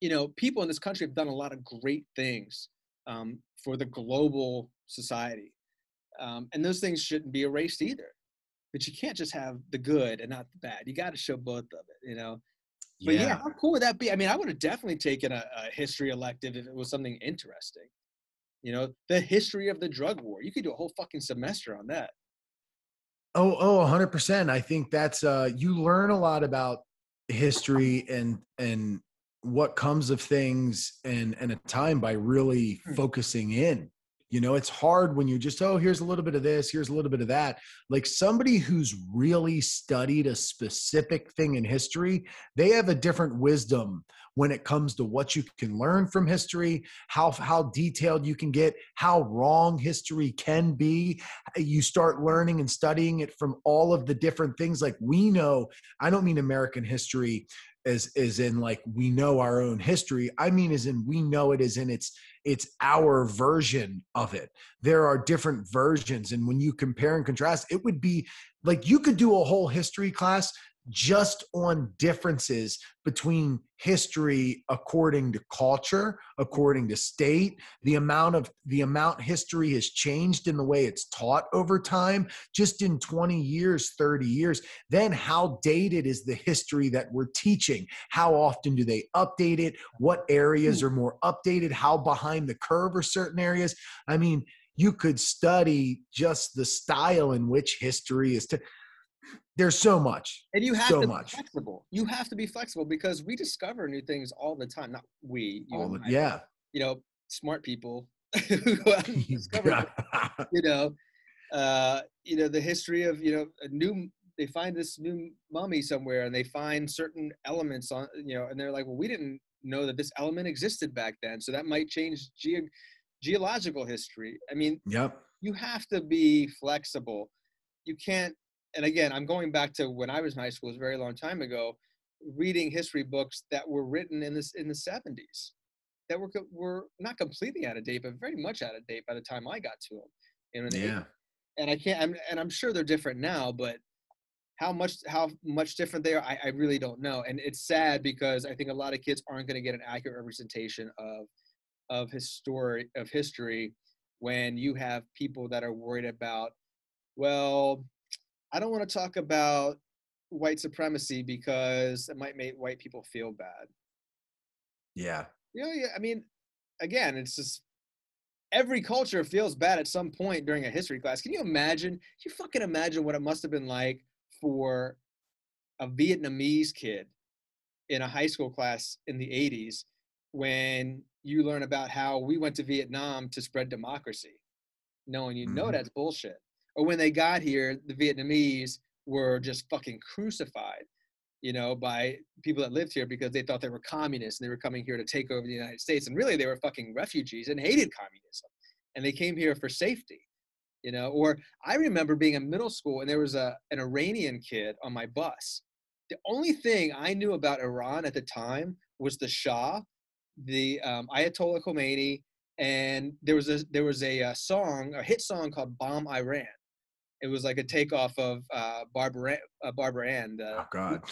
you know people in this country have done a lot of great things um, for the global society. Um, and those things shouldn't be erased either but you can't just have the good and not the bad you got to show both of it you know but yeah. how cool would that be i mean i would have definitely taken a, a history elective if it was something interesting you know the history of the drug war you could do a whole fucking semester on that Oh, oh, 100%. I think that's uh you learn a lot about history and and what comes of things and and a time by really Hmm. focusing in. You know, it's hard when you just oh, here's a little bit of this, here's a little bit of that. Like somebody who's really studied a specific thing in history, they have a different wisdom when it comes to what you can learn from history, how how detailed you can get, how wrong history can be, you start learning and studying it from all of the different things. Like we know i don't mean american history as as in like we know our own history. I mean as in we know it as in it's it's our version of it. There are different versions and when you compare and contrast it would be like you could do a whole history class just on differences between history according to culture according to state. The amount of the amount history has changed in the way it's taught over time just in 20 years 30 years. Then how dated is the history that we're teaching? How often do they update it? What areas hmm. are more updated? How behind the curve are certain areas? I mean you could study just the style in which history is to there's so much and you have So to much. be flexible you have to be flexible because we discover new things all the time not we you, all the, I, yeah you know smart people who go out and discover you know, uh, you know, the history of, you know, a new, they find this new mummy somewhere and they find certain elements on, you know, and they're like, well, we didn't know that this element existed back then. So that might change ge- geological history. I mean, yep you have to be flexible. You can't, and again, I'm going back to when I was in high school, it was a very long time ago, reading history books that were written in this in the 70s that were were not completely out of date, but very much out of date by the time I got to them. You know, and, yeah and I can't, I'm, and I'm sure they're different now, but how much how much different they are, I, I really don't know. And it's sad because I think a lot of kids aren't going to get an accurate representation of of history of history when you have people that are worried about, well, I don't want to talk about white supremacy because it might make white people feel bad. yeah You know, yeah, I mean, again, it's just every culture feels bad at some point during a history class. Can you imagine? Can you fucking imagine what it must have been like for a Vietnamese kid in a high school class in the 80s when you learn about how we went to Vietnam to spread democracy, knowing you know Mhm. that's bullshit. Or when they got here, the Vietnamese were just fucking crucified, you know, by people that lived here because they thought they were communists and they were coming here to take over the United States. And really, they were fucking refugees and hated communism. And they came here for safety, you know. Or I remember being in middle school and there was a an Iranian kid on my bus. The only thing I knew about Iran at the time was the Shah, the um, Ayatollah Khomeini, and there was a there was a, a, song, a hit song called "Bomb Iran." It was like a takeoff of uh, Barbara uh, Barbara Ann. oh God.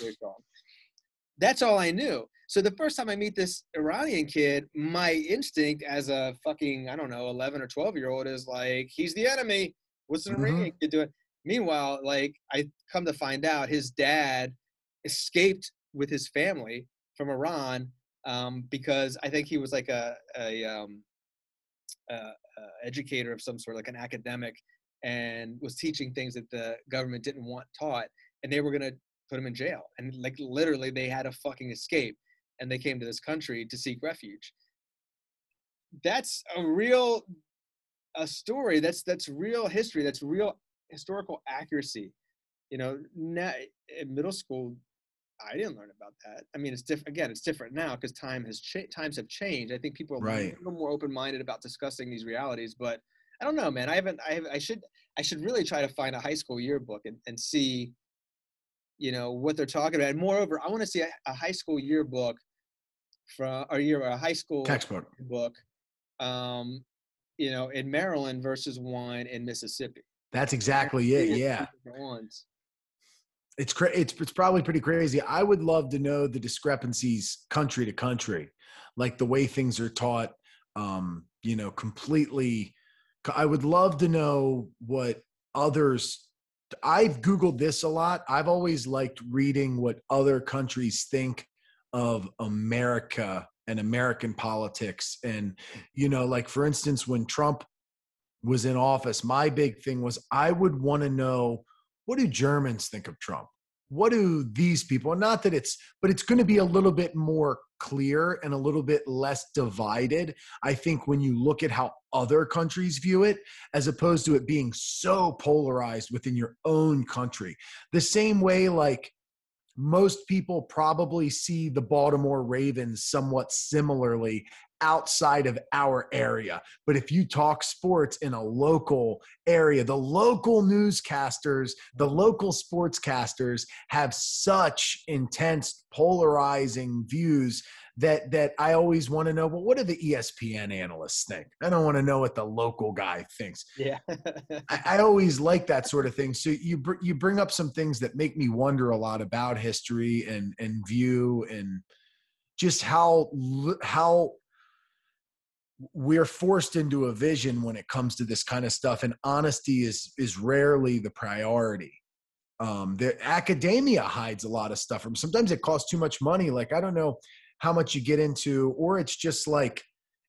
That's all I knew. So the first time I meet this Iranian kid, my instinct as a fucking I don't know 11 or 12 year old is like he's the enemy. What's an mm-hmm. Iranian kid doing? Meanwhile, like I come to find out, his dad escaped with his family from Iran um, because I think he was like a, a, um, a, a educator of some sort, like an academic, and was teaching things that the government didn't want taught, and they were gonna put him in jail. And like literally, they had a fucking escape, and they came to this country to seek refuge. That's a real a story. That's that's real history. That's real historical accuracy. You know, now, in middle school, I didn't learn about that. I mean, it's different. Again, it's different now because time has cha- times have changed. I think people are right. a little more open minded about discussing these realities. But I don't know, man. I haven't. I have, I should. I should really try to find a high school yearbook and, and see, you know, what they're talking about. And moreover, I want to see a, a high school yearbook from or year a high school textbook book, um, you know, in Maryland versus one in Mississippi. That's exactly it. Yeah. Ones it's cra- it's it's probably pretty crazy. I would love to know the discrepancies country to country, like the way things are taught. Um, you know, completely. I would love to know what others. I've googled this a lot. I've always liked reading what other countries think of America and American politics, and you know, like for instance, when Trump was in office, my big thing was I would want to know what do Germans think of Trump? What do these people, not that it's, but it's going to be a little bit more clear and a little bit less divided. I think when you look at how other countries view it, as opposed to it being so polarized within your own country. The same way, like, most people probably see the Baltimore Ravens somewhat similarly outside of our area. But if you talk sports in a local area, the local newscasters, the local sportscasters have such intense polarizing views that that I always want to know, well, what do the ESPN analysts think? I don't want to know what the local guy thinks. Yeah. I, I, always like that sort of thing. So you br- you bring up some things that make me wonder a lot about history and and view and just how how we're forced into a vision when it comes to this kind of stuff and honesty is is rarely the priority um the academia hides a lot of stuff from sometimes it costs too much money like i don't know how much you get into or it's just like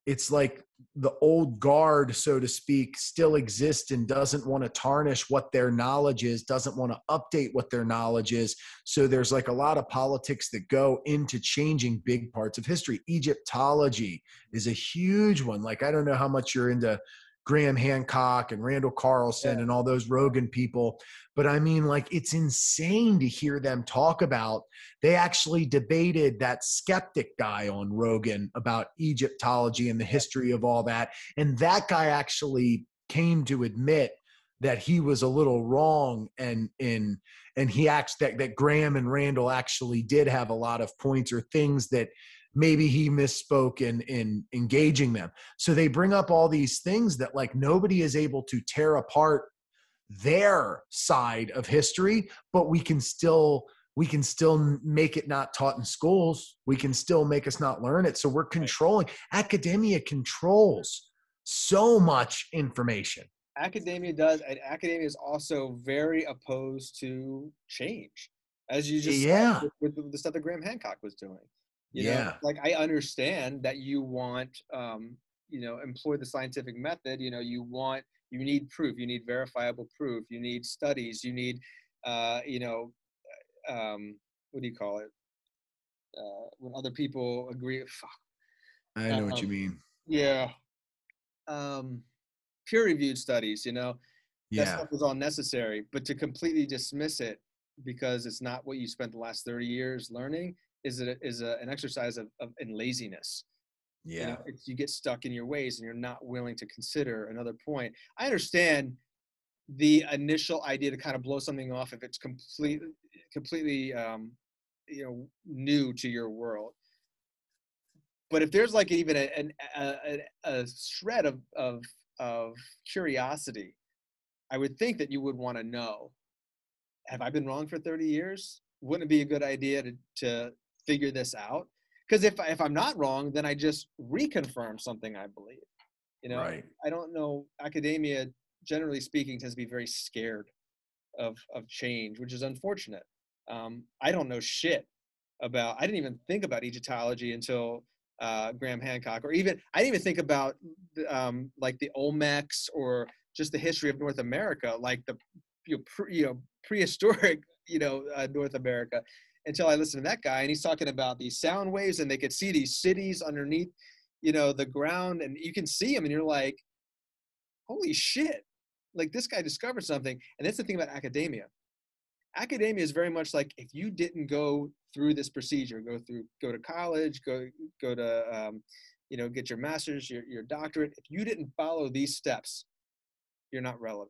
it's like the old guard, so to speak, still exists and doesn't want to tarnish what their knowledge is, doesn't want to update what their knowledge is. So there's like a lot of politics that go into changing big parts of history. Egyptology is a huge one. Like, I don't know how much you're into Graham Hancock and Randall Carlson yeah. and all those Rogan people. But I mean, like, it's insane to hear them talk about. They actually debated that skeptic guy on Rogan about Egyptology and the history of all that. And that guy actually came to admit that he was a little wrong and in and he acts that, that Graham and Randall actually did have a lot of points or things that maybe he misspoke in in engaging them. So they bring up all these things that like nobody is able to tear apart their side of history but we can still we can still make it not taught in schools. We can still make us not learn it. So we're controlling. Academia controls so much information. Academia does and academia is also very opposed to change as you just yeah. with, with the stuff that graham hancock was doing you yeah. Know, like I understand that you want, um, you know, employ the scientific method. You know, you want, you need proof. You need verifiable proof. You need studies. You need, uh, you know, uh, um, what do you call it? Uh, when other people agree. Fuck. I know um, what you um, mean. Yeah. Um, peer-reviewed studies. You know, yeah. that stuff is all necessary. But to completely dismiss it because it's not what you spent the last 30 years learning is it is a, an exercise of, of in laziness. Yeah you, know, you get stuck in your ways and you're not willing to consider another point. I understand the initial idea to kind of blow something off if it's completely completely um, you know new to your world. But if there's like even a, a, a, a shred of, of, of curiosity i would think that you would want to know have i been wrong for 30 years? Wouldn't it be a good idea to, to figure this out. Because if, if i'm not wrong then i just reconfirm something i believe you know? Right. i don't know academia generally speaking tends to be very scared of of change which is unfortunate. Um, i don't know shit about i didn't even think about egyptology until uh, graham hancock or even i didn't even think about um, like the olmecs or just the history of north america like the you know, pre, you know prehistoric you know uh, north america until i listened to that guy and he's talking about these sound waves and they could see these cities underneath you know the ground and you can see them and you're like holy shit. Like this guy discovered something. And that's the thing about academia. Academia is very much like if you didn't go through this procedure go through go to college go go to um, you know get your master's your, your doctorate if you didn't follow these steps you're not relevant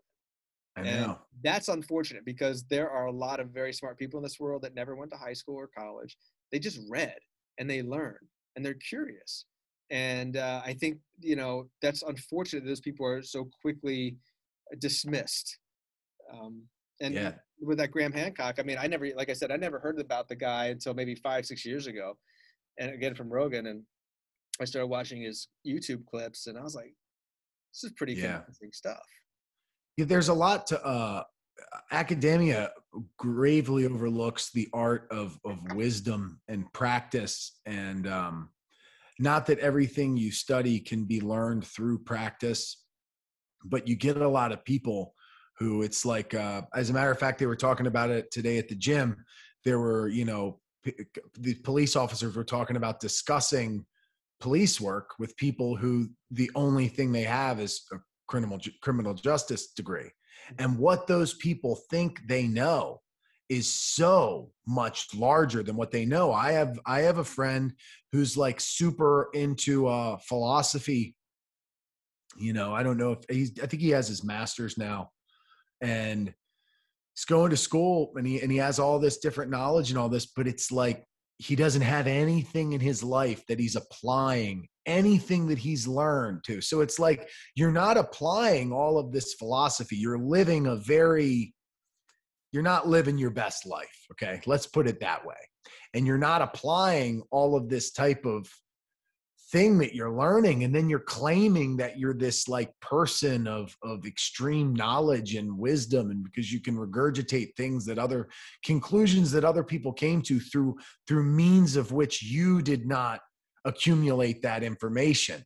I and know. that's unfortunate because there are a lot of very smart people in this world that never went to high school or college they just read and they learn and they're curious and uh, i think you know that's unfortunate those people are so quickly dismissed um, and Yeah. with that graham hancock i mean i never like i said i never heard about the guy until maybe five six years ago and again from rogan and i started watching his youtube clips and i was like this is pretty Yeah. convincing stuff there's a lot to uh academia gravely overlooks the art of of wisdom and practice and um not that everything you study can be learned through practice but you get a lot of people who it's like uh as a matter of fact they were talking about it today at the gym. There were you know p- the police officers were talking about discussing police work with people who the only thing they have is a criminal criminal justice degree. And what those people think they know is so much larger than what they know. I have i have a friend who's like super into uh philosophy. You know i don't know if he's i think he has his masters now. And he's going to school and he and he has all this different knowledge and all this but it's like he doesn't have anything in his life that he's applying anything that he's learned to. So it's like you're not applying all of this philosophy. You're living a very you're not living your best life okay? Let's put it that way. And you're not applying all of this type of thing that you're learning and then you're claiming that you're this like person of of extreme knowledge and wisdom and because you can regurgitate things that other conclusions that other people came to through through means of which you did not accumulate that information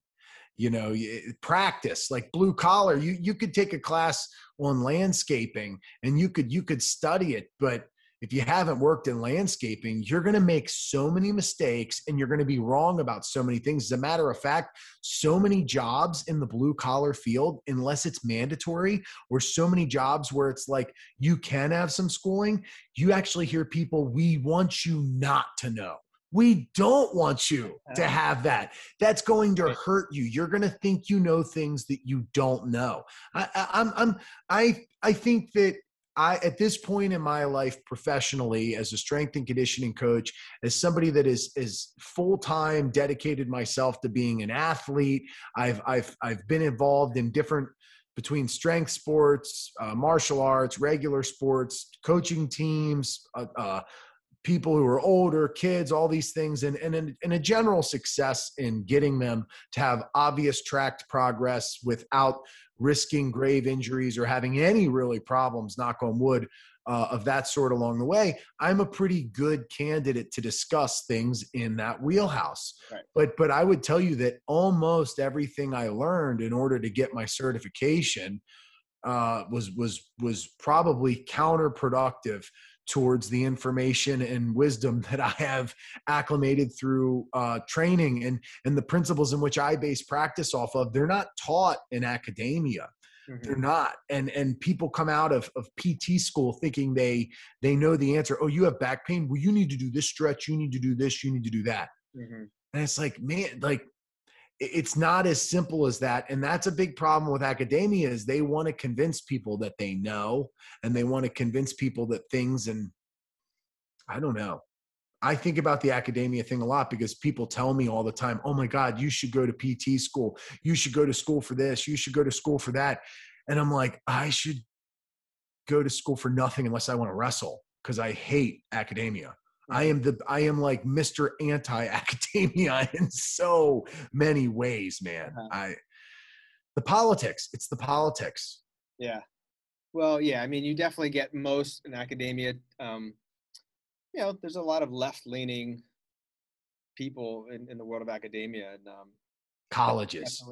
you know eh, practice like blue collar you you could take a class on landscaping and you could you could study it but if you haven't worked in landscaping, you're going to make so many mistakes and you're going to be wrong about so many things. As a matter of fact, so many jobs in the blue collar field, unless it's mandatory, or so many jobs where it's like you can have some schooling, you actually hear people, we want you not to know. We don't want you to have that. That's going to hurt you. You're going to think you know things that you don't know. I, I, I'm, I'm, I, I think that I, at this point in my life professionally, as a strength and conditioning coach, as somebody that is is full time dedicated myself to being an athlete, I've I've I've been involved in different between strength sports, uh, martial arts, regular sports, coaching teams, uh, uh, people who are older, kids, all these things, and and and a general success in getting them to have obvious tracked progress without risking grave injuries or having any really problems, knock on wood, uh, of that sort along the way, I'm a pretty good candidate to discuss things in that wheelhouse. Right. But but I would tell you that almost everything I learned in order to get my certification uh, was was was probably counterproductive towards the information and wisdom that I have acclimated through uh, training and and the principles in which I base practice off of. They're not taught in academia. they're not. And and people come out of, of pt school thinking they they know the answer. Oh you have back pain? Well you need to do this stretch. You need to do this. You need to do that. Mhm. and it's like man like it's not as simple as that and that's a big problem with academia is they want to convince people that they know and they want to convince people that things and i don't know. I think about the academia thing a lot because people tell me all the time oh my god you should go to pt school. You should go to school for this. You should go to school for that. And i'm like i should go to school for nothing unless i want to wrestle because i hate academia I am the I am like Mr. Anti Academia in so many ways, man. Uh-huh. I the politics. It's the politics. Yeah. Well, yeah. I mean, you definitely get most in academia. Um, you know, there's a lot of left-leaning people in, in the world of academia, and um, Colleges.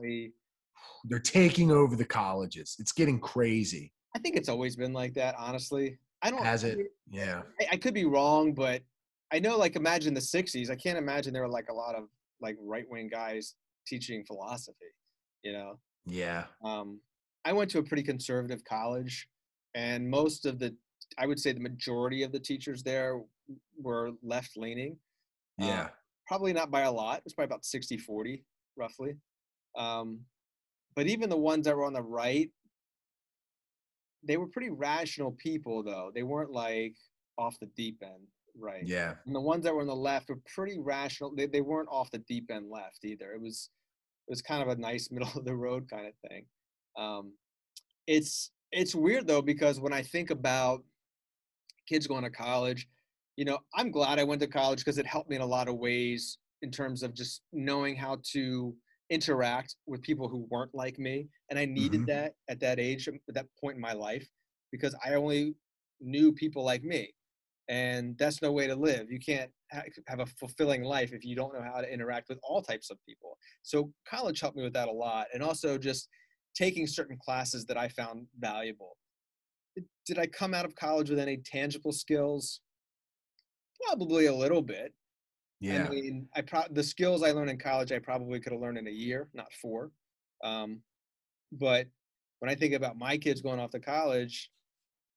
They're taking over the colleges. It's getting crazy. I think it's always been like that. Honestly, I don't. Has it? Yeah. I, I could be wrong, but I know, like, imagine the '60s. I can't imagine there were like a lot of like right-wing guys teaching philosophy. You know, Yeah. um, I went to a pretty conservative college, and most of the, I would say, the majority of the teachers there were left-leaning. Uh, Yeah. probably not by a lot. It was probably about 60 40, roughly. Um, but even the ones that were on the right, they were pretty rational people, though. They weren't like off the deep end, right? Yeah. And the ones that were on the left were pretty rational. They, they weren't off the deep end left either. It was it was kind of a nice middle of the road kind of thing. Um, it's it's weird though because when I think about kids going to college, you know, I'm glad I went to college because it helped me in a lot of ways in terms of just knowing how to interact with people who weren't like me, and I needed Mhm. that at that age, at that point in my life, because I only knew people like me and that's no way to live. You can't ha- have a fulfilling life if you don't know how to interact with all types of people. So college helped me with that a lot and also just taking certain classes that i found valuable. Did- did i come out of college with any tangible skills? Probably a little bit. Yeah. I mean, I pro- the skills I learned in college, I probably could have learned in a year, not four. Um, but when I think about my kids going off to college,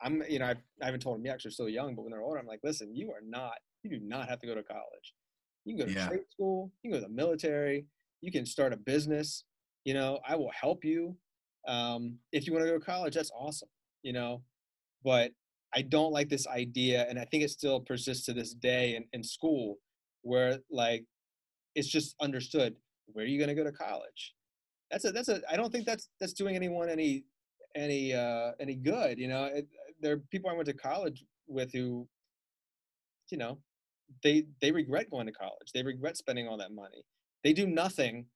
I'm, you know, I've, I haven't told them yet 'cause they're still young, but when they're older, I'm like, listen, you are not, you do not have to go to college. You can go to Yeah. trade school, you can go to the military, you can start a business. You know, I will help you. Um, if you want to go to college, that's awesome. You know, but I don't like this idea, and I think it still persists to this day in, in school, where like it's just understood where are you going to go to college. That's a that's a I don't think that's that's doing anyone any any uh any good. You know, it, there are people I went to college with who, you know, they they regret going to college. They regret spending all that money. They do nothing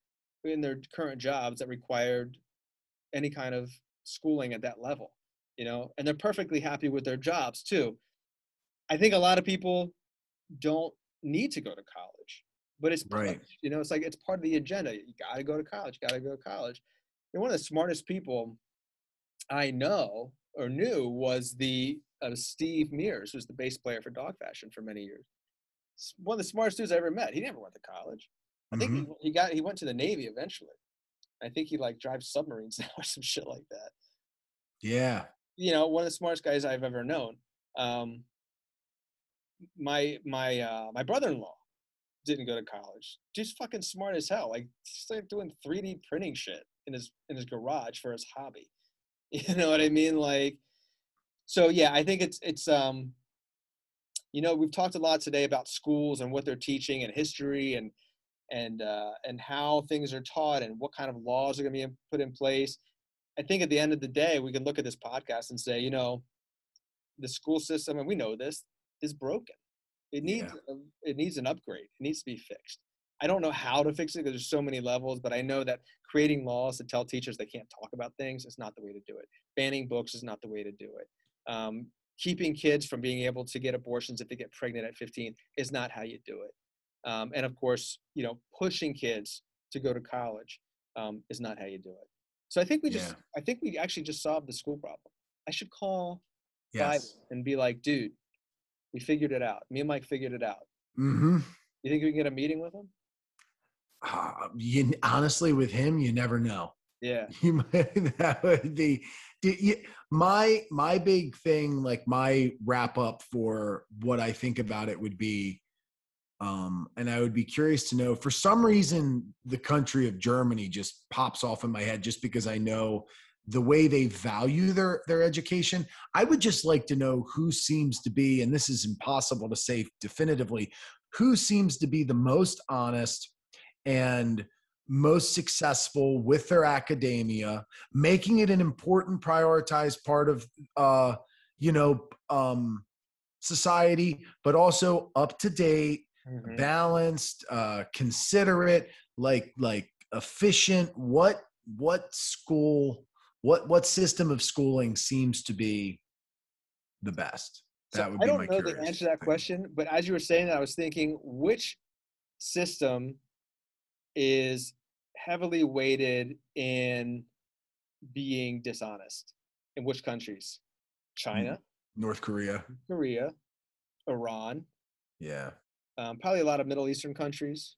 in their current jobs that required any kind of schooling at that level you know and they're perfectly happy with their jobs too i think a lot of people don't need to go to college but it's Right. pushed, you know it's like it's part of the agenda you got to go to college got to go to college and one of the smartest people i know or knew was the uh, steve mears who's the bass player for dog fashion for many years one of the smartest dudes i ever met he never went to college i think Mhm. he, he got he went to the navy eventually i think he like drives submarines now or some shit like that Yeah. you know, one of the smartest guys I've ever known. Um, my my uh, my brother-in-law didn't go to college. Just fucking smart as hell. Like he's like doing 3D printing shit in his in his garage for his hobby. You know what I mean? Like, so yeah, I think it's it's um, you know, we've talked a lot today about schools and what they're teaching and history and and uh, and how things are taught and what kind of laws are going to be put in place. I think at the end of the day, we can look at this podcast and say, you know, the school system, and we know this, is broken. It needs a, it needs an upgrade. It needs to be fixed. I don't know how to fix it because there's so many levels, but I know that creating laws to tell teachers they can't talk about things is not the way to do it. Banning books is not the way to do it. Um, keeping kids from being able to get abortions if they get pregnant at 15 is not how you do it. Um, and of course, you know, pushing kids to go to college um, is not how you do it. So I think we just, Yeah. I think we actually just solved the school problem. I should call Yes. Biden and be like, dude, we figured it out. Me and Mike figured it out. Mm-hmm. You think we can get a meeting with him? Uh, you honestly with him, you never know. Yeah. You might, that would be you, my my big thing, like my wrap up for what I think about it would be, um, and I would be curious to know. For some reason, the country of Germany just pops off in my head, just because I know the way they value their their education. I would just like to know who seems to be, and this is impossible to say definitively, who seems to be the most honest and most successful with their academia, making it an important prioritized part of uh, you know um, society, but also up to date, mm-hmm. balanced, uh, considerate, like like efficient. What what school? What what system of schooling seems to be the best? That so would be I don't know the answer to that question, but as you were saying that, I was thinking which system is heavily weighted in being dishonest. In which countries? China, North Korea, Korea, Iran. Yeah. Um, probably a lot of Middle Eastern countries.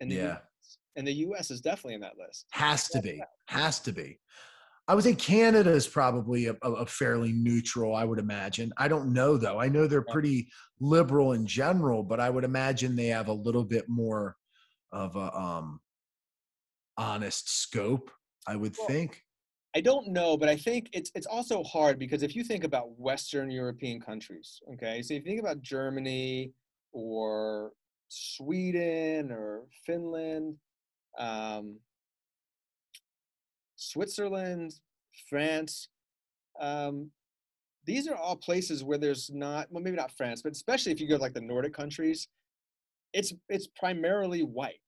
And yeah. US. And the U.S. is definitely in that list. Has to be. Has to be. I would say Canada is probably a, a, fairly neutral, I would imagine. I don't know though. I know they're pretty liberal in general, but I would imagine they have a little bit more of a um, honest scope. I would well, think. I don't know, but I think it's it's also hard because if you think about Western European countries, okay, so if you think about Germany or Sweden or Finland, um, Switzerland, France. Um, these are all places where there's not well maybe not France, but especially if you go to like the Nordic countries, it's it's primarily white.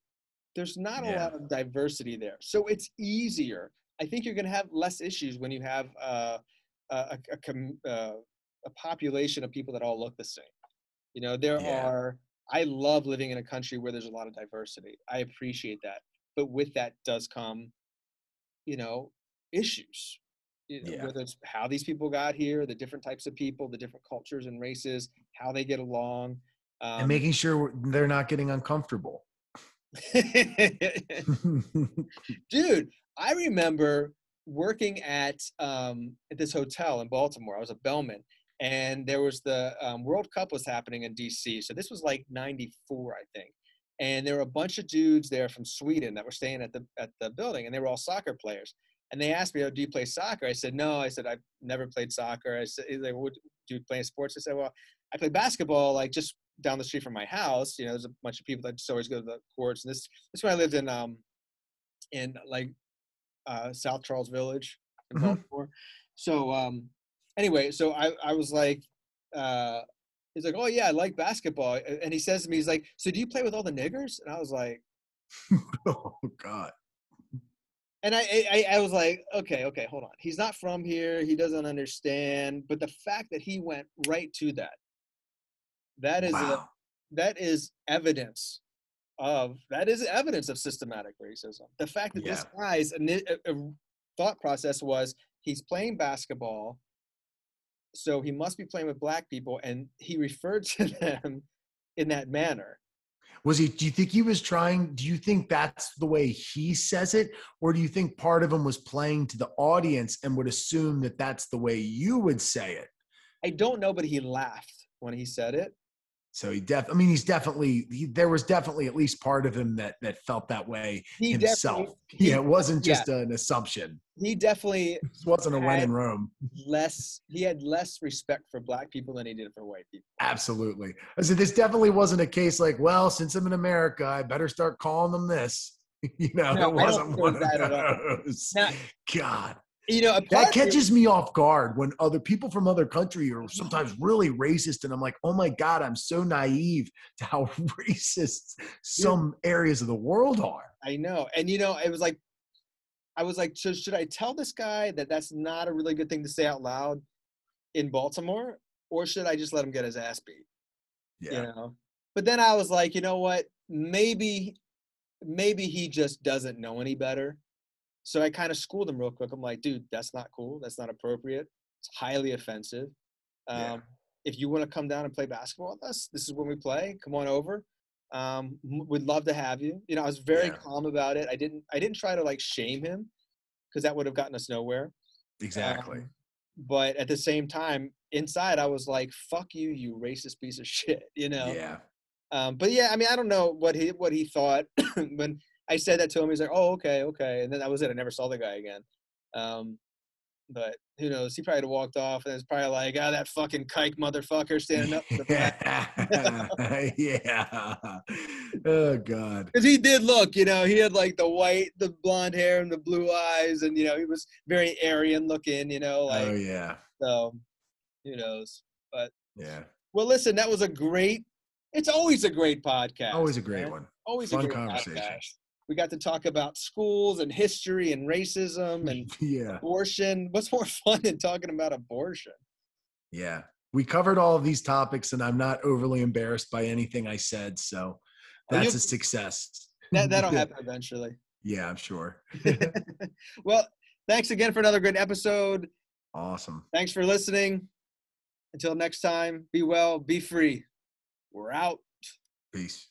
There's not yeah. a lot of diversity there, so it's easier. I think you're going to have less issues when you have uh, a, a, a, uh, a, population of people that all look the same. You know, there yeah. are. I love living in a country where there's a lot of diversity. I appreciate that, but with that does come you know issues you know, yeah. whether it's how these people got here the different types of people the different cultures and races how they get along um, and making sure they're not getting uncomfortable dude i remember working at um, at this hotel in baltimore i was a bellman and there was the um, world cup was happening in dc so this was like 94 i think and there were a bunch of dudes there from Sweden that were staying at the at the building, and they were all soccer players. And they asked me, "Oh, do you play soccer?" I said, "No." I said, "I've never played soccer." I said, "Like, what do you play sports?" I said, "Well, I play basketball, like just down the street from my house. You know, there's a bunch of people that just always go to the courts. And this this when I lived in um in like uh, South Charles Village in mm-hmm. Baltimore. So um anyway, so I I was like uh he's like, oh yeah, I like basketball. And he says to me, he's like, so do you play with all the niggers? And I was like, oh God. And I, I, I was like, okay, okay, hold on. He's not from here. He doesn't understand. But the fact that he went right to that, that is wow. a, that is evidence of that is evidence of systematic racism. The fact that yeah. this guy's uh, uh, thought process was he's playing basketball so he must be playing with black people and he referred to them in that manner was he do you think he was trying do you think that's the way he says it or do you think part of him was playing to the audience and would assume that that's the way you would say it i don't know but he laughed when he said it so he def I mean he's definitely he, there was definitely at least part of him that that felt that way he himself. He, yeah, it wasn't just yeah. an assumption. He definitely it wasn't a when in Rome. Less he had less respect for black people than he did for white people. Absolutely. I said this definitely wasn't a case like, well, since I'm in America, I better start calling them this. you know, no, it wasn't one of those. Now, God you know that catches me off guard when other people from other country are sometimes really racist and i'm like oh my god i'm so naive to how racist some yeah. areas of the world are. I know and you know it was like i was like so should i tell this guy that that's not a really good thing to say out loud in baltimore or should i just let him get his ass beat? Yeah. you know? But then i was like you know what? Maybe maybe he just doesn't know any better so I kind of schooled him real quick. I'm like, dude, that's not cool. That's not appropriate. It's highly offensive. Um, yeah. If you want to come down and play basketball with us, this is when we play. Come on over. Um, we'd love to have you. You know, I was very yeah. calm about it. I didn't. I didn't try to like shame him. because that would have gotten us nowhere. Exactly. Um, but at the same time, inside I was like, "Fuck you, you racist piece of shit," you know. Yeah. Um, but yeah, I mean, I don't know what he what he thought when I said that to him. He's like, "Oh, okay, okay," and then that was it. I never saw the guy again. Um, but who knows? He probably walked off, and it's probably like, "Ah, that fucking kike motherfucker standing up." yeah. Oh God. Because he did look, you know, he had like the white, the blonde hair, and the blue eyes, and you know, he was very Aryan looking, you know, like Oh yeah. so. Who knows? But yeah. Well, listen, that was a great. It's always a great podcast. Always a great man. one. Always Fun a great conversations. podcast. We got to talk about schools and history and racism and Yeah. abortion. What's more fun than talking about abortion? Yeah. We covered all of these topics, and I'm not overly embarrassed by anything I said. So oh, you- that's a success. That that'll happen eventually. Yeah, I'm sure. well, thanks again for another great episode. awesome. Thanks for listening. Until next time, be well, be free. We're out. Peace.